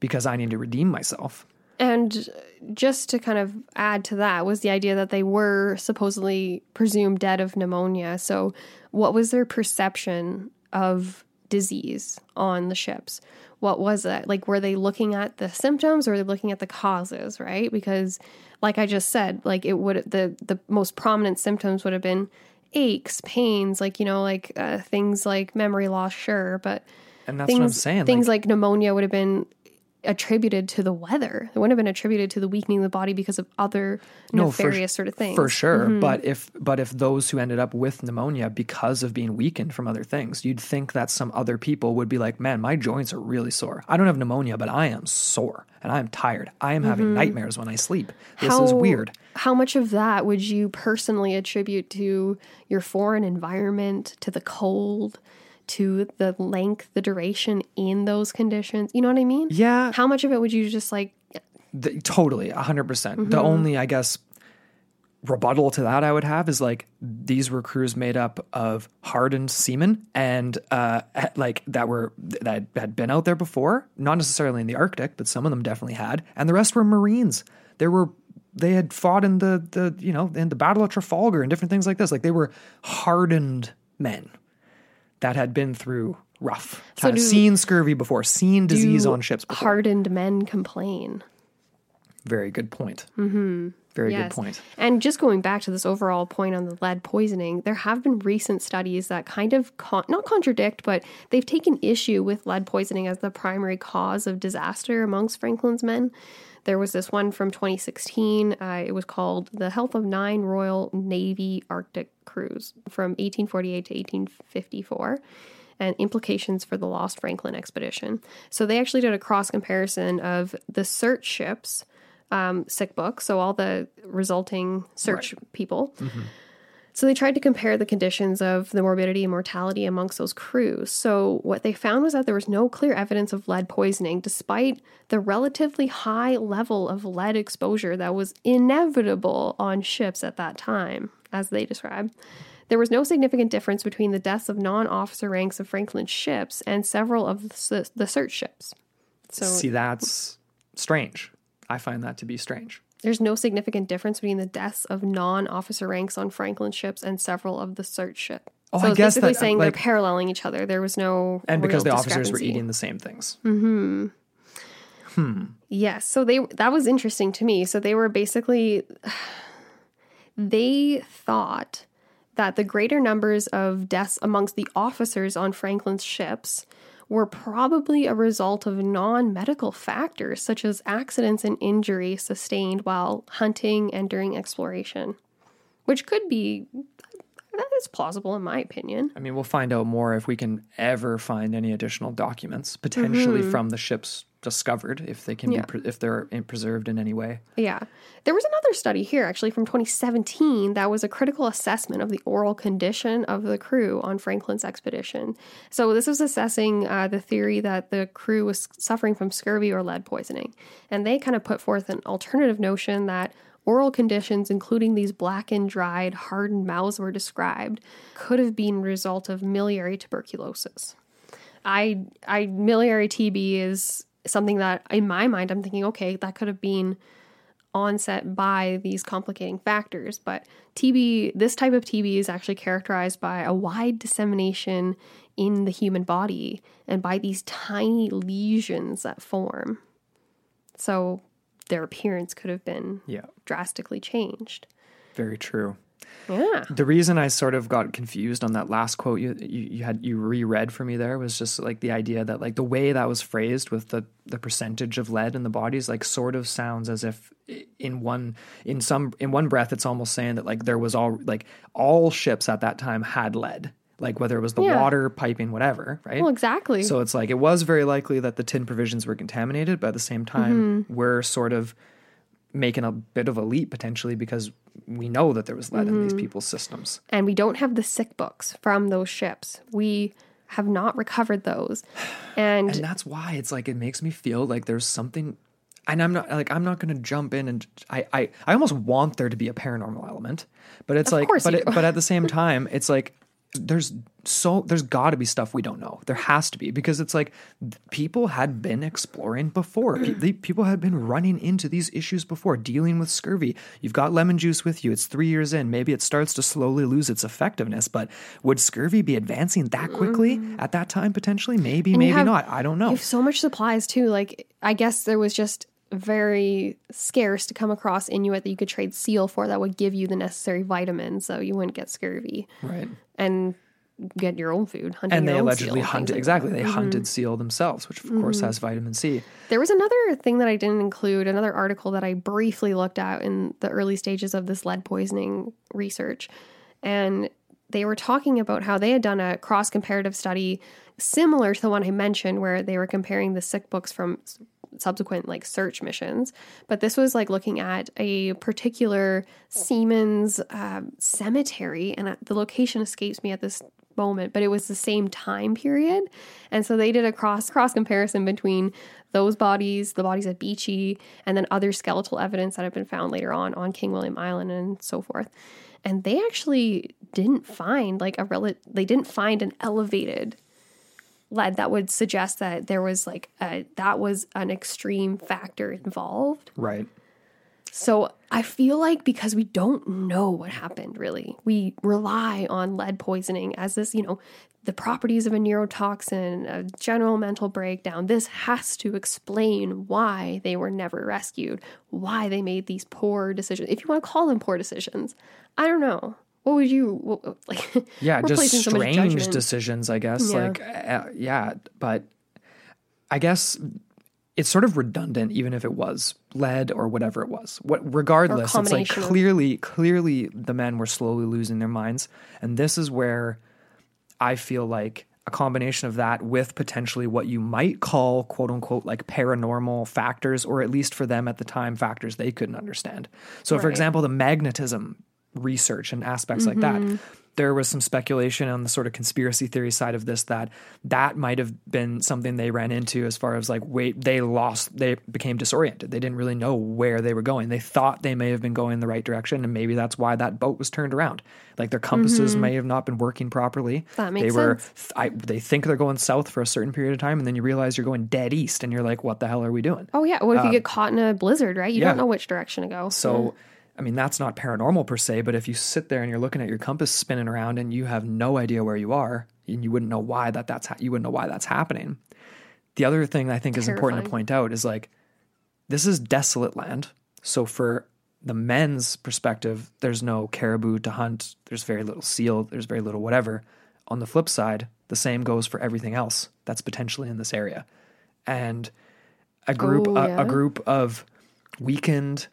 because I need to redeem myself. And just to kind of add to that was the idea that they were supposedly presumed dead of pneumonia. So, what was their perception of disease on the ships? What was it? Like, were they looking at the symptoms or were they looking at the causes, right? Because, like I just said, like it would, the, the most prominent symptoms would have been aches, pains, like, you know, like uh, things like memory loss, sure, but And that's things, what I'm saying. Things like, like, pneumonia would have been attributed to the weather. It wouldn't have been attributed to the weakening of the body because of other No, for nefarious sort of things. for sure. Mm-hmm. But if but if those who ended up with pneumonia because of being weakened from other things, you'd think that some other people would be like, "Man, my joints are really sore. I don't have pneumonia, but I am sore and I am tired. I am having nightmares when I sleep. This is weird." How much of that would you personally attribute to your foreign environment, to the cold, to the length, the duration in those conditions? You know what I mean? Yeah, How much of it would you just like The, totally, hundred percent. Mm-hmm. The only, I guess, rebuttal to that I would have is like these were crews made up of hardened seamen and uh, [LAUGHS] like that were that had been out there before, not necessarily in the Arctic, but some of them definitely had, and the rest were Marines. There were they had fought in the the you know in the Battle of Trafalgar and different things like this. Like they were hardened men that had been through rough, do- seen scurvy before, seen disease on ships before. hardened men complain? Very good point. Mm-hmm. Very good point. And just going back to this overall point on the lead poisoning, there have been recent studies that kind of con- not contradict, but they've taken issue with lead poisoning as the primary cause of disaster amongst Franklin's men. There was this one from 2016. Uh, it was called The Health of Nine Royal Navy Arctic Crews from 1848 to 1854 and implications for the Lost Franklin expedition. So they actually did a cross comparison of the search ships um, sick book, so all the resulting search people. So they tried to compare the conditions of the morbidity and mortality amongst those crews. So what they found was that there was no clear evidence of lead poisoning, despite the relatively high level of lead exposure that was inevitable on ships at that time, as they describe. There was no significant difference between the deaths of non-officer ranks of Franklin's ships and several of the, the search ships. So See, that's strange. I find that to be strange. There's no significant difference between the deaths of non-officer ranks on Franklin ships and several of the search ships. Oh, so I guess basically that, saying like- they're paralleling each other. There was no And because the officers were eating the same things. Mm-hmm. Hmm. Yes, so they that was interesting to me. So they were basically [SIGHS] they thought that the greater numbers of deaths amongst the officers on Franklin's ships were probably a result of non-medical factors such as accidents and injury sustained while hunting and during exploration, which could be that is plausible in my opinion. I mean, we'll find out more if we can ever find any additional documents, potentially mm-hmm. from the ships discovered, if they can. Yeah. be, pre- if they're preserved in any way. Yeah. There was another study here actually from 2017 that was a critical assessment of the oral condition of the crew on Franklin's expedition. So, this was assessing uh, the theory that the crew was suffering from scurvy or lead poisoning. And they kind of put forth an alternative notion that oral conditions, including these blackened, dried, hardened mouths were described, could have been a result of miliary tuberculosis. I I miliary TB is something that in my mind I'm thinking, okay, that could have been onset by these complicating factors. But TB, this type of TB is actually characterized by a wide dissemination in the human body and by these tiny lesions that form. So their appearance could have been Yeah. drastically changed. Very true. Yeah. The reason I sort of got confused on that last quote you, you you had you reread for me there was just like the idea that like the way that was phrased with the the percentage of lead in the bodies like sort of sounds as if in one in some in one breath it's almost saying that like there was all like all ships at that time had lead like whether it was the Yeah. water piping whatever right Well, exactly. so it's like it was very likely that the tin provisions were contaminated, but at the same time, Mm-hmm. we're sort of making a bit of a leap potentially because we know that there was lead in Mm-hmm. these people's systems. and we don't have the sick books from those ships. We have not recovered those. [SIGHS] And, And that's why it's like it makes me feel like there's something and I'm not like I'm not going to jump in and I, I I almost want there to be a paranormal element, but it's like but it, but at the [LAUGHS] same time it's like there's so there's got to be stuff we don't know. There has to be because it's like people had been exploring before. [CLEARS THROAT] People had been running into these issues before, dealing with scurvy. You've got lemon juice with you. It's three years in. Maybe it starts to slowly lose its effectiveness. But would scurvy be advancing that quickly mm. at that time? Potentially, maybe, you maybe have- not. I don't know. you have so much supplies too. Like, I guess there was just very scarce to come across Inuit that you could trade seal for that would give you the necessary vitamins so you wouldn't get scurvy Right. And get your own food. Hunting and they allegedly seal and things hunted exactly they mm-hmm. hunted seal themselves which of course has vitamin c There was another thing that I didn't include, another article that I briefly looked at in the early stages of this lead poisoning research. And they were talking about how they had done a cross comparative study similar to the one I mentioned, where they were comparing the sick books from subsequent like search missions. But this was like looking at a particular seamen's um, cemetery, and uh, the location escapes me at this moment, but it was the same time period. And so they did a cross cross comparison between those bodies, the bodies at Beechey, and then other skeletal evidence that had been found later on on King William Island and so forth. And they actually didn't find like a rel- they didn't find an elevated lead that would suggest that there was like a that was an extreme factor involved. right So I feel like because we don't know what happened really, we rely on lead poisoning as this, you know, the properties of a neurotoxin, a general mental breakdown. This has to explain why they were never rescued, why they made these poor decisions. If you want to call them poor decisions, I don't know. What would you what, like? [LAUGHS] yeah just placing so strange decisions i guess Yeah. like uh, yeah but i guess it's sort of redundant even if it was lead or whatever it was what regardless it's like clearly clearly the men were slowly losing their minds and this is where i feel like a combination of that with potentially what you might call quote unquote like paranormal factors or at least for them at the time factors they couldn't understand so for example the magnetism research and aspects like that Mm-hmm. there was some speculation on the sort of conspiracy theory side of this that that might have been something they ran into as far as like wait they lost they became disoriented they didn't really know where they were going they thought they may have been going in the right direction and maybe that's why that boat was turned around like their compasses may have not been working properly Mm-hmm. That makes they were sense. I, they think they're going south for a certain period of time and then you realize you're going dead east and you're like what the hell are we doing Oh yeah, what if you get caught in a blizzard, right? You Um, yeah. don't know which direction to go. so, I mean, that's not paranormal per se, but if you sit there and you're looking at your compass spinning around and you have no idea where you are, and you wouldn't know why that that's ha- you wouldn't know why that's happening. The other thing I think is important to point out is like this is desolate land. So for the men's perspective, there's no caribou to hunt. There's very little seal. There's very little whatever. On the flip side, the same goes for everything else that's potentially in this area. And a group Oh, a, a group of weakened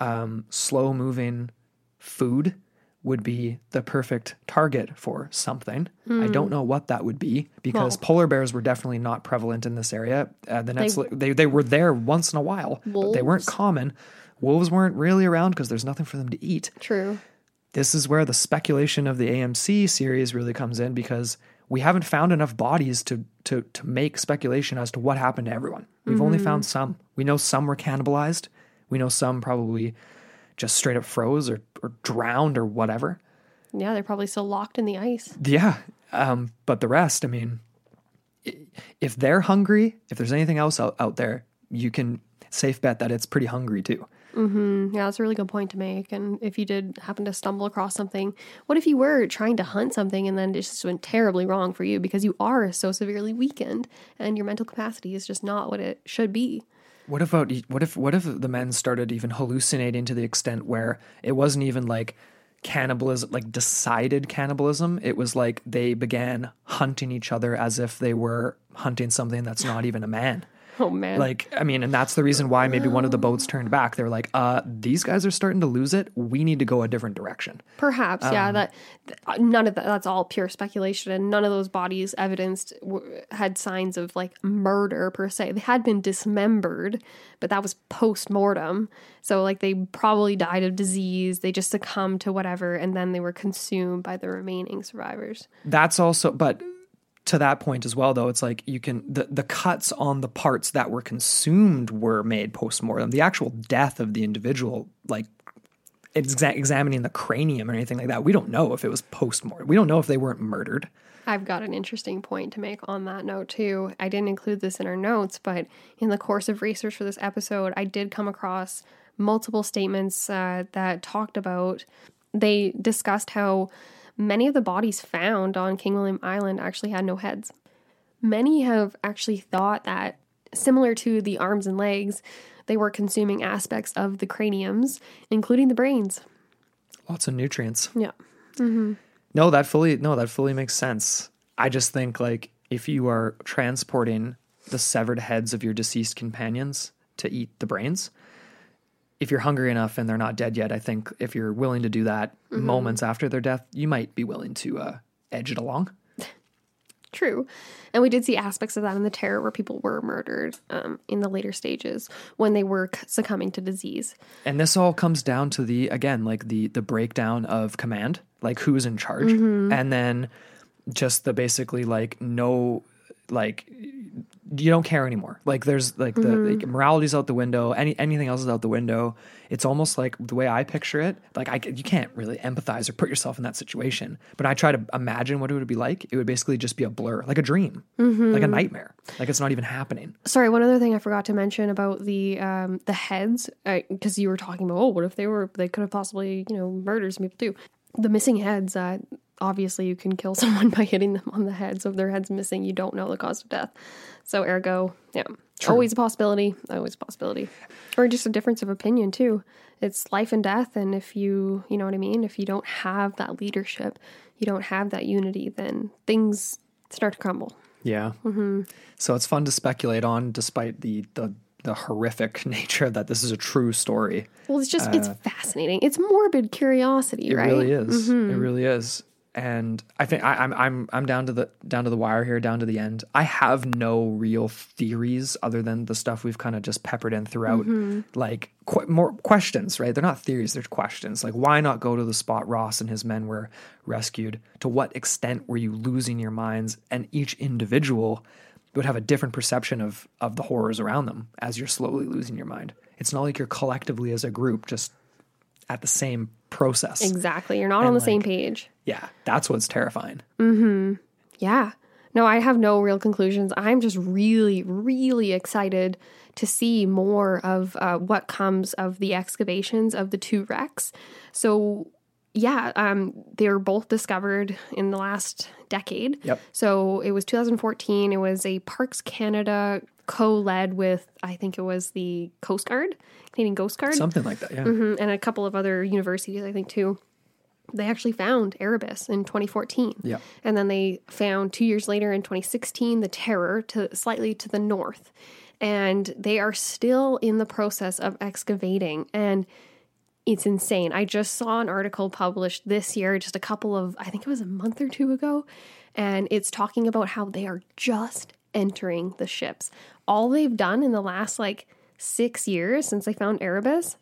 um, slow moving food would be the perfect target for something. I don't know what that would be because Hmm. Well- polar bears were definitely not prevalent in this area. Uh, the next, they, they were there once in a while, but they weren't common. Wolves weren't really around because there's nothing for them to eat. True. This is where the speculation of the AMC series really comes in because we haven't found enough bodies to to to make speculation as to what happened to everyone. We've only found some. We know some were cannibalized. We know some probably just straight up froze or, or drowned or whatever. Yeah, they're probably still locked in the ice. Yeah. Um, but the rest, I mean, if they're hungry, if there's anything else out, out there, you can safe bet that it's pretty hungry too. Yeah, that's a really good point to make. And if you did happen to stumble across something, what if you were trying to hunt something and then it just went terribly wrong for you because you are so severely weakened and your mental capacity is just not what it should be? What about what if what if the men started even hallucinating to the extent where it wasn't even like cannibalism, like decided cannibalism? It was like they began hunting each other as if they were hunting something that's not even a man. [LAUGHS] Oh man. Like, I mean, and that's the reason why maybe one of the boats turned back. They're like, uh, these guys are starting to lose it. We need to go a different direction. Perhaps, Um, yeah. That th- uh, none of that. That's all pure speculation, and none of those bodies evidenced w- had signs of like murder per se. They had been dismembered, but that was post mortem. So like they probably died of disease. They just succumbed to whatever, and then they were consumed by the remaining survivors. That's also, but to that point as well, though, it's like you can, the, the cuts on the parts that were consumed were made post mortem. The actual death of the individual, like, exa- examining the cranium or anything like that, we don't know if it was post mortem. We don't know if they weren't murdered. I've got an interesting point to make on that note too. I didn't include this in our notes, but in the course of research for this episode, I did come across multiple statements uh, that talked about. They discussed how many of the bodies found on King William Island actually had no heads. Many have actually thought that, similar to the arms and legs, they were consuming aspects of the craniums, including the brains. Lots of nutrients. Yeah. Mm-hmm. No, that fully no, that fully makes sense. I just think like if you are transporting the severed heads of your deceased companions to eat the brains, if you're hungry enough and they're not dead yet, I think if you're willing to do that moments after their death, you might be willing to uh, edge it along. [LAUGHS] True. And we did see aspects of that in the terror where people were murdered um, in the later stages when they were succumbing to disease. And this all comes down to the again like the the breakdown of command, like who's in charge, and then just the basically like no like you don't care anymore. Like there's like the like, morality's out the window. Any anything else is out the window. It's almost like the way I picture it. Like I you can't really empathize or put yourself in that situation. But I try to imagine what it would be like. It would basically just be a blur, like a dream, like a nightmare. Like it's not even happening. Sorry, one other thing I forgot to mention about the um, the heads, because you were talking about, oh, what if they were, they could have possibly, you know, murdered some people too. The missing heads, uh, obviously you can kill [LAUGHS] someone by hitting them on the head. So if their head's missing, you don't know the cause of death. So ergo, yeah, always a possibility, always a possibility. Or just a difference of opinion too. It's life and death. And if you, you know what I mean? If you don't have that leadership, you don't have that unity, then things start to crumble. Yeah. So it's fun to speculate on, despite the the the horrific [LAUGHS] nature that this is a true story. Well, it's just it's uh, fascinating. It's morbid curiosity, It right? really is. It mm-hmm. really is. And I think I, I'm I'm I'm down to the down to the wire here, down to the end. I have no real theories other than the stuff we've kind of just peppered in throughout, mm-hmm. like qu- more questions. Right? They're not theories; they're questions. Like, why not go to the spot Ross and his men were rescued? To what extent were you losing your minds? And each individual would have a different perception of of the horrors around them as you're slowly losing your mind. It's not like you're collectively as a group just at the same process. Exactly. You're not on the same page. Yeah, that's what's terrifying. Mhm. Yeah. No, I have no real conclusions. I'm just really, really excited to see more of uh, what comes of the excavations of the two wrecks. So, yeah, um, they were both discovered in the last decade. Yep. So it was 2014. It was a Parks Canada co-led with, I think it was the Coast Guard, Canadian Coast Guard. Something like that. Yeah. Mhm, and a couple of other universities, I think, too. They actually found Erebus in 2014. Yeah. And then they found two years later in 2016 the Terror to slightly to the north. And they are still in the process of excavating. And it's insane. I just saw an article published this year, just a couple of, I think it was a month or two ago. And it's talking about how they are just entering the ships. All they've done in the last like six years since they found Erebus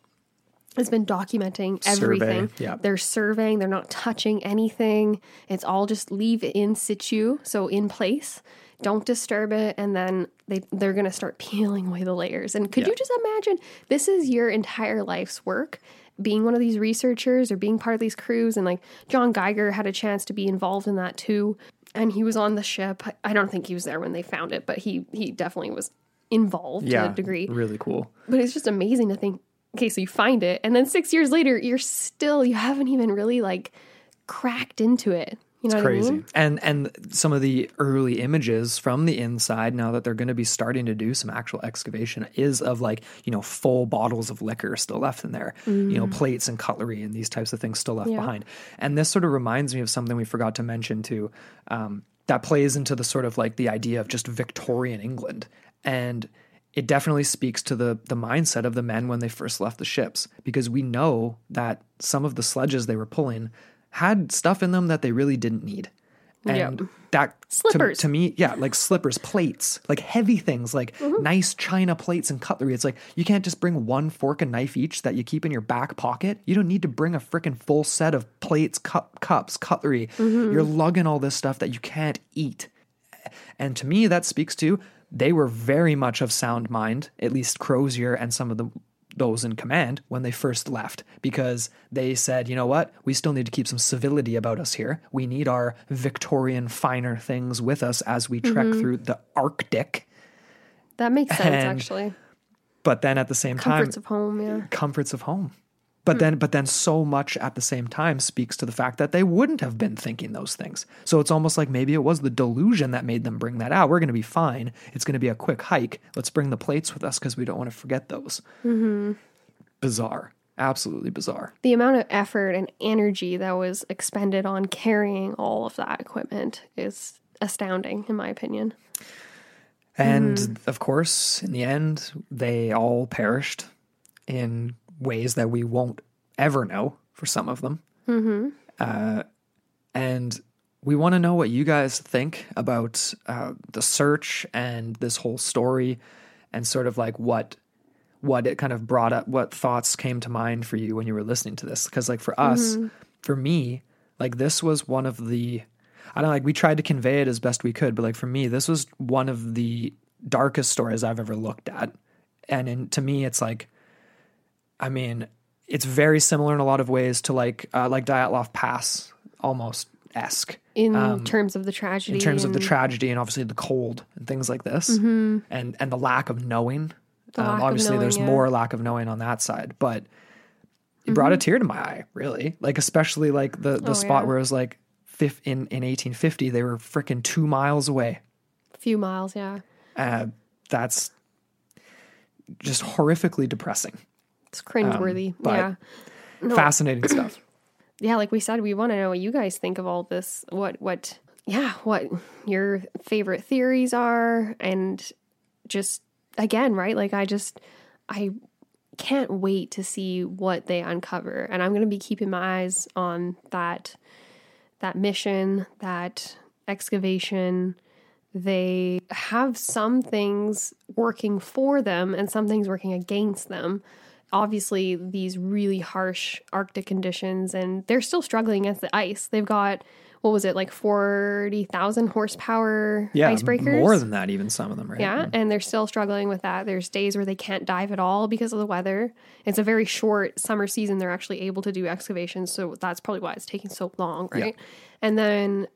has been documenting everything. yeah. They're surveying, they're not touching anything. It's all just leave in situ, so in place. Don't disturb it, and then they they're gonna start [LAUGHS] peeling away the layers. And could you just imagine this is your entire life's work? Being one of these researchers or being part of these crews, and like John Geiger had a chance to be involved in that too. and he was on the ship. I don't think he was there when they found it, but he he definitely was involved Yeah, to a degree. really cool. But it's just amazing to think. Okay, so you find it, and then six years later, you're still you haven't even really like cracked into it. You know what I Crazy. mean? And and some of the early images from the inside, now that they're going to be starting to do some actual excavation, is of like you know full bottles of liquor still left in there, you know plates and cutlery and these types of things still left Mm. Yeah. behind. And this sort of reminds me of something we forgot to mention too. Um, that plays into the sort of like the idea of just Victorian England and it definitely speaks to the the mindset of the men when they first left the ships because we know that some of the sledges they were pulling had stuff in them that they really didn't need. And Yep. that to- Slippers. To, me, yeah, like slippers, plates, like heavy things, like mm-hmm. nice china plates and cutlery. It's like you can't just bring one fork and knife each that you keep in your back pocket. You don't need to bring a freaking full set of plates, cup, cups, cutlery. Mm-hmm. You're lugging all this stuff that you can't eat. And to me, that speaks to they were very much of sound mind, at least Crozier and some of the those in command when they first left, because they said, you know what, we still need to keep some civility about us here. We need our Victorian finer things with us as we trek mm-hmm. through the Arctic. That makes sense, And actually. But then at the same Comforts time, comforts of home, yeah. comforts of home. But hmm. then, but then, so much at the same time speaks to the fact that they wouldn't have been thinking those things. So it's almost like maybe it was the delusion that made them bring that out. We're going to be fine. It's going to be a quick hike. Let's bring the plates with us because we don't want to forget those. Mm-hmm. Bizarre, absolutely bizarre. The amount of effort and energy that was expended on carrying all of that equipment is astounding, in my opinion. And mm-hmm. of course, in the end, they all perished in ways that we won't ever know for some of them. Uh, and we want to know what you guys think about uh, the search and this whole story, and sort of like what what it kind of brought up, what thoughts came to mind for you when you were listening to this. Because like for us, for me, like this was one of the I don't know, like we tried to convey it as best we could, but like for me, this was one of the darkest stories I've ever looked at. And in, to me, it's like, I mean, it's very similar in a lot of ways to like uh, like Dyatlov Pass, almost esque In terms of the tragedy. Um, in terms of the tragedy and obviously the cold and things like this, and and the lack of knowing. The Um, obviously, knowing, there's yeah. more lack of knowing on that side, but it brought a tear to my eye. Really, like especially like the the Oh, spot yeah. where it was like fif- in in 1850 they were freaking two miles away. A few miles, yeah. Uh, that's just horrifically depressing. It's cringeworthy. Um, yeah. Fascinating [CLEARS THROAT] stuff. yeah, like we said, we want to know what you guys think of all this. What, what, yeah, what your favorite theories are, and just again, right? Like, I just, I can't wait to see what they uncover, and I'm going to be keeping my eyes on that, that mission, that excavation. They have some things working for them and some things working against them obviously these really harsh Arctic conditions, and they're still struggling against the ice. They've got what was it like forty thousand horsepower Yeah, icebreakers? more than that, even some of them, right? yeah, and they're still struggling with that. There's days where they can't dive at all because of the weather. It's a very short summer season. They're actually able to do excavations, so that's probably why it's taking so long, right? And then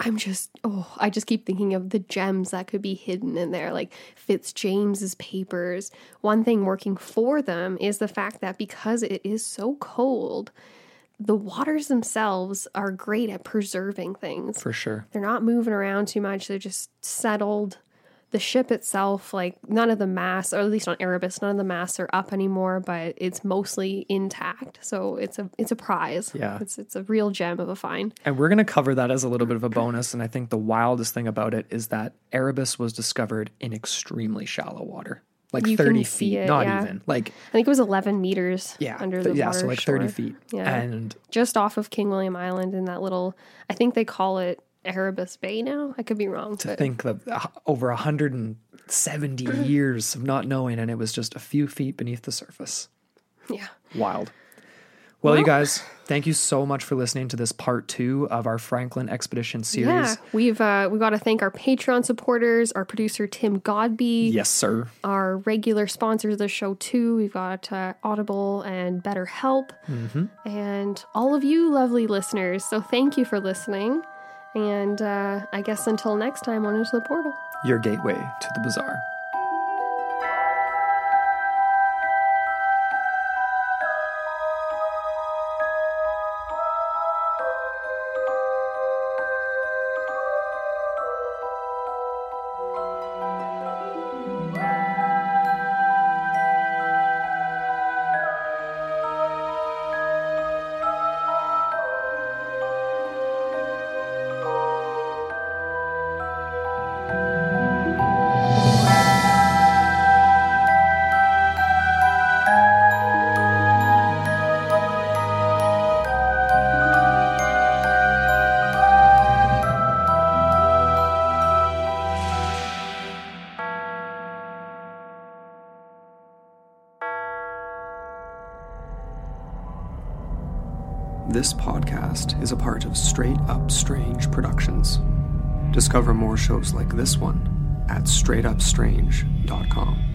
I'm just oh, I just keep thinking of the gems that could be hidden in there, like Fitzjames's papers. One thing working for them is the fact that because it is so cold, the waters themselves are great at preserving things. for sure. They're not moving around too much. They're just settled. The ship itself, like none of the masts, or at least on Erebus, none of the masts are up anymore, but it's mostly intact. So it's a it's a prize. Yeah. It's it's a real gem of a find. And we're going to cover that as a little bit of a bonus. And I think the wildest thing about it is that Erebus was discovered in extremely shallow water, like You 30 feet, it, not yeah. even like, I think it was 11 meters yeah, under th- the yeah, water so like 30 shore. feet. Yeah. And Just off of King William Island in that little, I think they call it Erebus Bay now. I could be wrong. to but think of uh, over 170 [CLEARS THROAT] years of not knowing, and it was just a few feet beneath the surface. yeah. Wild. Well, you guys, thank you so much for listening to this part two of our Franklin Expedition series. Yeah, we've uh, we got to thank our Patreon supporters, our producer Tim Godby, Yes, sir. our regular sponsors of the show too. We've got uh, Audible and BetterHelp, Mm-hmm. and all of you lovely listeners. So thank you for listening, And uh, I guess until next time on Into the Portal. Your gateway to the bizarre. Straight Up Strange Productions. Discover more shows like this one at straightupstrange.com.